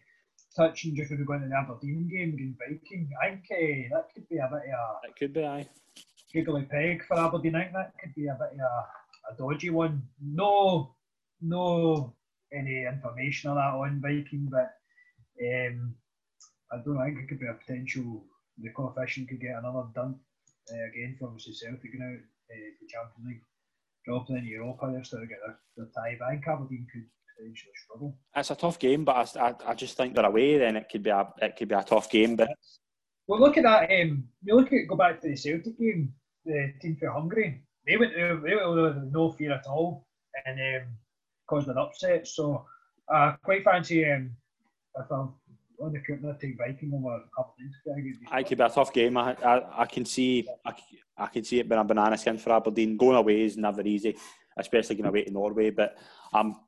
touching just when we go into the Aberdeen game against Viking, I think uh, that could be a bit of a. It could be aye. a giggly peg for Aberdeen. I think that could be a bit of a, a dodgy one. No, no any information on that on Viking, but um, I don't know, I think it could be a potential. The coefficient could get another dunk uh, again for obviously Celtic going out uh, the Champions League, dropping into Europa. They're still get their, their tie. Think Aberdeen could potentially struggle. It's a tough game, but I, I, I just think they're away. Then it could be a it could be a tough game. But Well, look at that. Um, you look at go back to the Celtic game, the team for Hungary. They went there, they went there with no fear at all, and um, caused an upset. So I quite fancy um, if I'm on the counter, take Viking over Aberdeen. I think it'd be it could be a tough game. I, I, I can see I, I can see it being a banana skin for Aberdeen. Going away is never easy, especially going away to Norway. But um,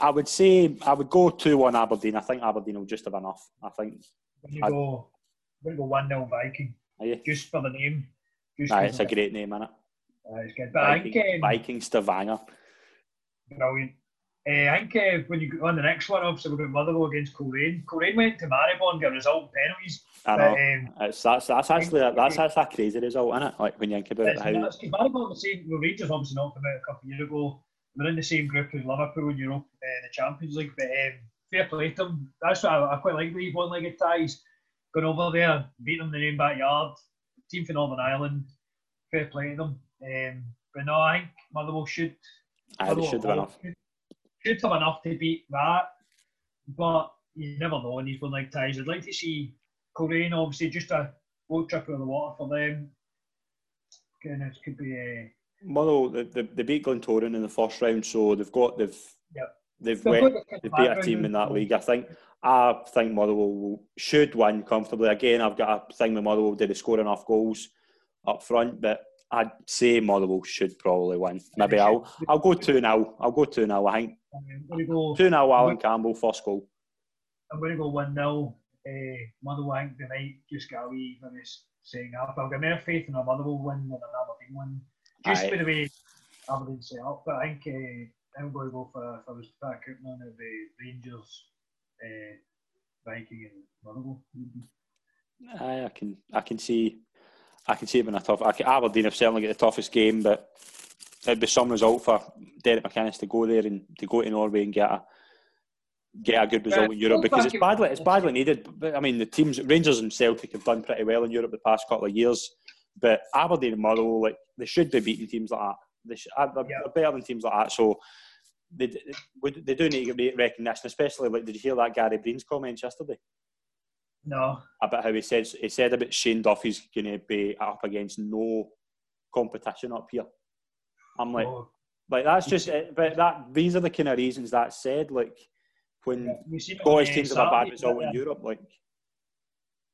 I would say I would go two one Aberdeen. I think Aberdeen will just have enough. I think. When you I- go, when you go one 0 Viking, just for the name. Just 'cause it's a of it. great name, innit? Uh, it's good, but I Viking, think um, Viking Stavanger. brilliant. Uh, I think uh, when you go on the next one, obviously we've got Motherwell against Coleraine. Coleraine went to Maribor, and got a result in penalties. I But, know. um, It's, that's that's actually that's that's a crazy result, isn't it? Like when you think about It's how nuts, Maribor the same. Well, Rangers obviously knocked them out a couple of years ago. They're in the same group as Liverpool in Europe, uh, the Champions League. But um, fair play to them. That's what I, I quite like. These one-legged ties going over there, beating them in their own backyard. Team from Northern Ireland. Fair play to them. Um, but no, I think Motherwell should. they Motherwell should have enough. Should, should have enough to beat that, but you never know in these one-leg ties. I'd like to see Coleraine obviously just a boat trip over the water for them. Of could be uh, a. Motherwell, they, they, they beat Glentoran in the first round, so they've got they've Yep. they've They've went, they've beat a team in that league. I think I think Motherwell should win comfortably. Again, I've got a thing with Motherwell. Did they score enough goals up front? But I'd say Motherwell should probably win. Maybe I'll. I'll go two now. I'll go two now. I think Um, I'm going to go. two now. Allan Campbell first goal. I'm going to go one 0 uh, Motherwell. I think they might just get a wee maybe s- saying half. I've got more faith in a Motherwell win than an Aberdeen win. Just Aye. by the way Aberdeen set up, but I think uh, I'm going to go for if I was to pick out one of the Rangers, uh, Viking, and Motherwell. Aye, I can I can see I can see it being a tough. I can, Aberdeen have certainly got the toughest game, but it'd be some result for Derek McInnes to go there and to go to Norway and get a get a good result in Europe because it's badly it's badly needed. But I mean, the teams Rangers and Celtic have done pretty well in Europe the past couple of years, but Aberdeen and Motherwell like they should be beating teams like that. They should, they're, Yeah. they're better than teams like that. So. They, they, they do need to get recognition, especially like did you hear that Gary Breen's comments yesterday? No, about how he said he said about Shane Duffy's going to be up against no competition up here. I'm like, oh. no. like that's just it. But that these are the kind of reasons that said like when seen Scottish teams have a bad result in Europe, like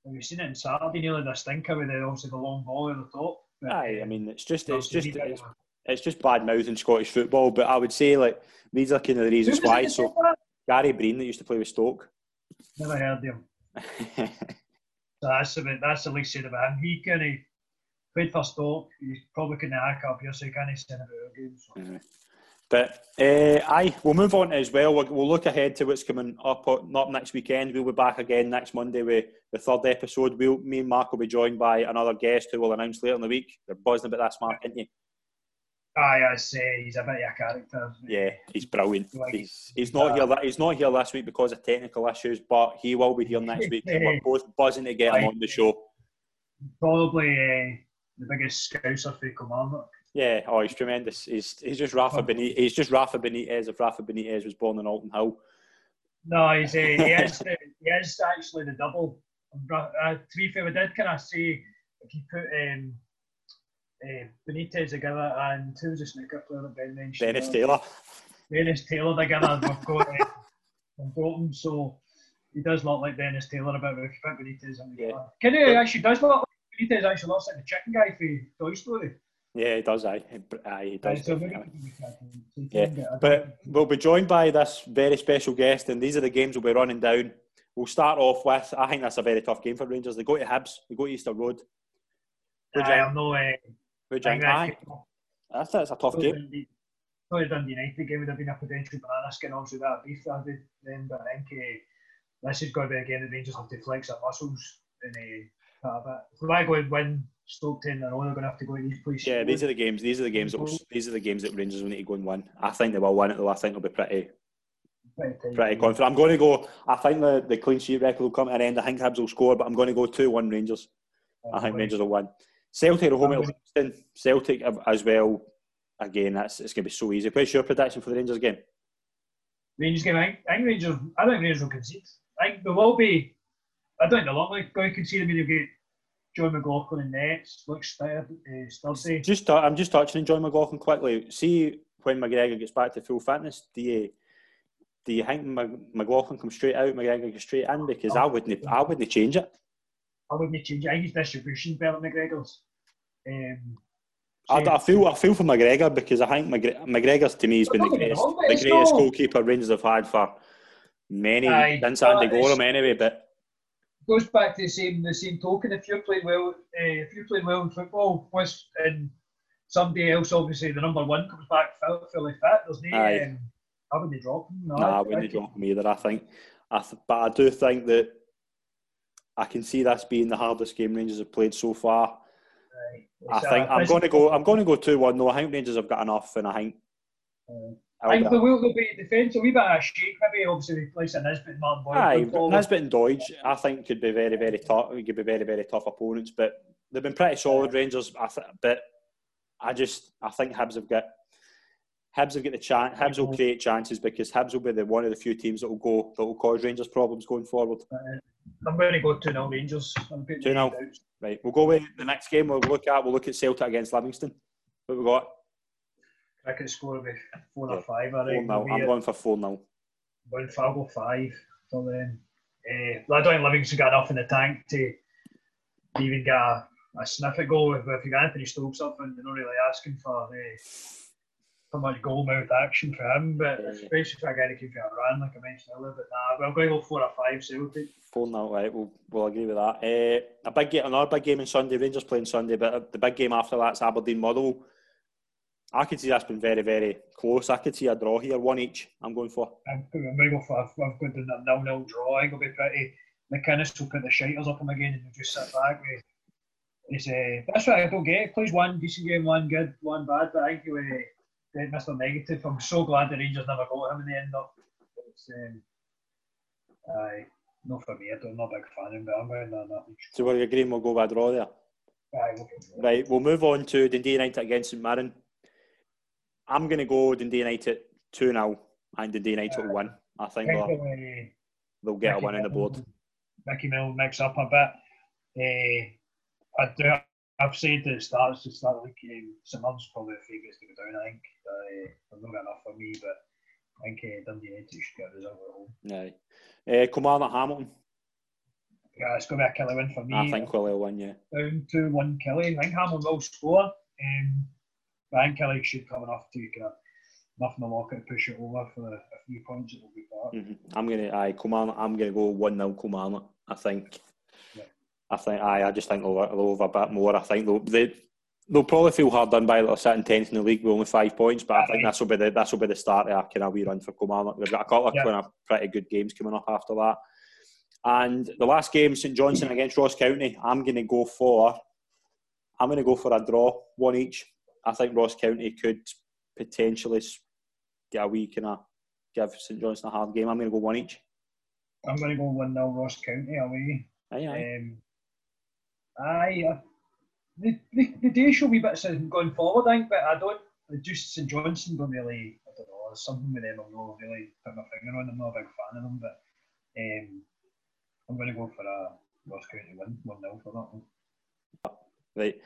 We've seen it in Saturday, nearly the stinker with the, obviously the long ball at the top. Aye, I mean it's just it's just it's, it's just bad mouth in Scottish football. But I would say like these are kind of the reasons why. So? Gary Breen that used to play with Stoke. Never heard of him. *laughs* So that's the that's the least said about him. He kind of played for Stoke. He probably couldn't hack up here, so he can't send about our games. So. But uh, aye, we'll move on as well. We'll, we'll look ahead to what's coming up uh, not next weekend. We'll be back again next Monday with the third episode. We'll, me and Mark will be joined by another guest who we'll announce later in the week. They're buzzing about that, Mark, aren't you? Aye, I say he's a bit of a character. he? Yeah, he's brilliant. Like, He's, he's not here. He's not here this week because of technical issues, but he will be here next week. And we're *laughs* both buzzing to get him on the show. Probably uh, the biggest scouser for Kilmarnock. Yeah, oh, he's tremendous. He's he's just Rafa Benitez. He's just Rafa Benitez if Rafa Benitez was born in Alton Hill. No, he's uh, he is the, he is actually the double. Uh, to be fair, we did kind of say if you put um, uh, Benitez together and who was the snooker player that Ben mentioned? Dennis uh, Taylor. Dennis Taylor together, we've got uh, from Bolton. So he does look like Dennis Taylor a bit. If you put Benitez in the Yeah. Can he actually does look like Benitez actually looks like the chicken guy for Toy Story. Yeah, he does. Aye, aye, he does. Right, so maybe definitely. we can- so he Yeah, can get a- But we'll be joined by this very special guest, and these are the games we'll be running down. We'll start off with. I think that's a very tough game for Rangers. They go to Hibs. They go to Easter Road. Who you I'm no. Uh, Who you think? Aye, that's, that's a tough game. Dundee, probably Dundee United game would have been a potential banana skin obviously that beef that did then, but I think uh, this is going to be again the Rangers have to flex their muscles and uh, a bit. If I go and win Stoke ten in a row, they're going to have to go to these places. Yeah, these are the games. These are the games that will, these are the games that Rangers will need to go and win. I think they will win it though. I think they'll be pretty pretty, pretty confident. I'm going to go. I think the, the clean sheet record will come to an end. I think Hibs will score, but I'm going to go two one Rangers. I think Rangers will win. Celtic are home at Livingston. Celtic as well. Again, that's it's going to be so easy. What's your prediction for the Rangers game? Rangers game. I think, I think Rangers. I think Rangers will concede. I think there will be. I don't know. look like going to concede. I mean, they'll get Jon McLaughlin and nets. Looks. Uh. Just uh, I'm just touching on Jon McLaughlin quickly. See when McGregor gets back to full fitness, do you do you think Mc- McLaughlin comes straight out, McGregor goes straight in? Because I wouldn't I wouldn't change it. I wouldn't change. it. I think his distribution better than McGregor's. Um, I, so- I feel I feel for McGregor because I think McGre- McGregor's to me has been the Don't get me greatest, the greatest goalkeeper Rangers have had for many Aye, since Andy Goram anyway. But goes back to the same the same token. If you're playing well, uh, if you're playing well in football, was and somebody else, obviously the number one comes back fully fit. There's no. Um, I wouldn't drop him. No, nah, I wouldn't drop him either. I think, I th- but I do think that I can see this being the hardest game Rangers have played so far. Aye. I think I'm going to go. I'm going to go two one. though. I think Rangers have got enough, and I think. uh, I think will there'll be defence a wee bit of a shake. Maybe obviously replacing Nisbet and Doidge. Aye. Nisbet and Doidge, I think could be very, very tough. Could be very, very tough opponents, but they've been pretty solid Rangers. I th- but I just, I think Hibs have got, Hibs have got the chance. Hibs will create chances because Hibs will be the one of the few teams that will go that will cause Rangers problems going forward. Uh, I'm going to go 2 0 Rangers. I'm 2-0. Right, we'll go with the next game. We'll look at. We'll look at Celtic against Livingston. What we got? Cricket score will be 4 Yeah, or 5. I Four. I'm going for four 0 One I'll go five for them. Uh, I don't think Livingston got enough in the tank to even get a, a sniff at goal. If, if you got Anthony Stokes up and they're not really asking for uh, for much goal mouth action for him, but Yeah. especially if I get to keep you a run, like I mentioned earlier. But nah, but I'm going to go four or five so Celtic. Four 0 Right, we'll, we'll agree with that. Uh, a big game, another big game on Sunday. Rangers playing Sunday, but the big game after that's Aberdeen Motherwell. I could see that's been very, very close. I could see a draw here, one each. I'm going for. I'm, I'm going to go for I've, I've got the nil nil draw. I think it'll be pretty. McInnes will put the shiters up him again and we'll just sit back. It's, uh, that's what I don't get. Plays one decent game, one good, one bad, but I think he'll uh, Mr. Negative. I'm so glad the Rangers never got him in the end up. It's, um, aye, not for me. I don't- I'm not a big fan of him, but I'm going to that. So we're agreeing we'll go by draw there. Aye, we'll. Right, we'll move on to Dundee United against St Mirren. I'm going to go Dundee United 2 0 and Dundee United will win. I think they'll, uh, they'll get a Mickey win on the board. Mickey Mill mix up a bit. Uh, I do. I've said at the start, to start that like um, St Mirren's probably the favourites to go down. I think uh, not enough for me, but I think uh, Dundee United should get a result at home. Aye. Uh, Kilmarnock Hamilton. Yeah, it's going to be a killer win for me. I think Willie will win, yeah. down two one Kelly. I think Hamilton will score. Um, but I think Kelly should come enough to get enough in the locker to push it over for the, a few points. It will be back. hmm I'm gonna, aye, Kilmarnock. I'm gonna go one 0 Kilmarnock. I think. Yeah. I think, aye, I just think they'll, they'll have a bit more. I think they'll, they, they'll probably feel hard done by they're sitting tenth in the league with only five points. But I think this will be the this will be the start of a kind of wee run for Kilmarnock. They've got a couple of Yeah. kind of pretty good games coming up after that. And the last game, St Johnstone against Ross County. I'm gonna go for. I'm gonna go for a draw, one each. I think Ross County could potentially get a wee kind of give St Johnstone a hard game. I'm gonna go one each. I'm going to go 1 0 Ross County away. Aye, aye. Um, aye, uh, the, the, the day show will be bits of going forward, I think, but I don't. Just St Johnstone don't really. I don't know. There's something with them I'm not really put my finger on. I'm not a big fan of them, but um, I'm going to go for a Ross County win, 1 0 for that one. Right.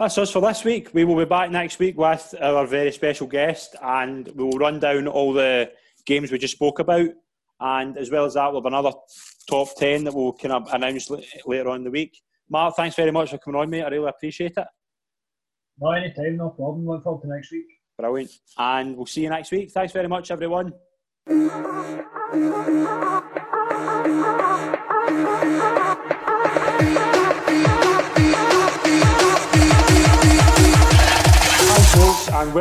That's us for this week. We will be back next week with our very special guest and we will run down all the games we just spoke about And as well as that, we'll have another top 10 that we'll kind of announce later on in the week. Mark, thanks very much for coming on, mate. I really appreciate it. No, anytime, no problem. Look forward to next week. Brilliant. And we'll see you next week. Thanks very much, everyone. *laughs* And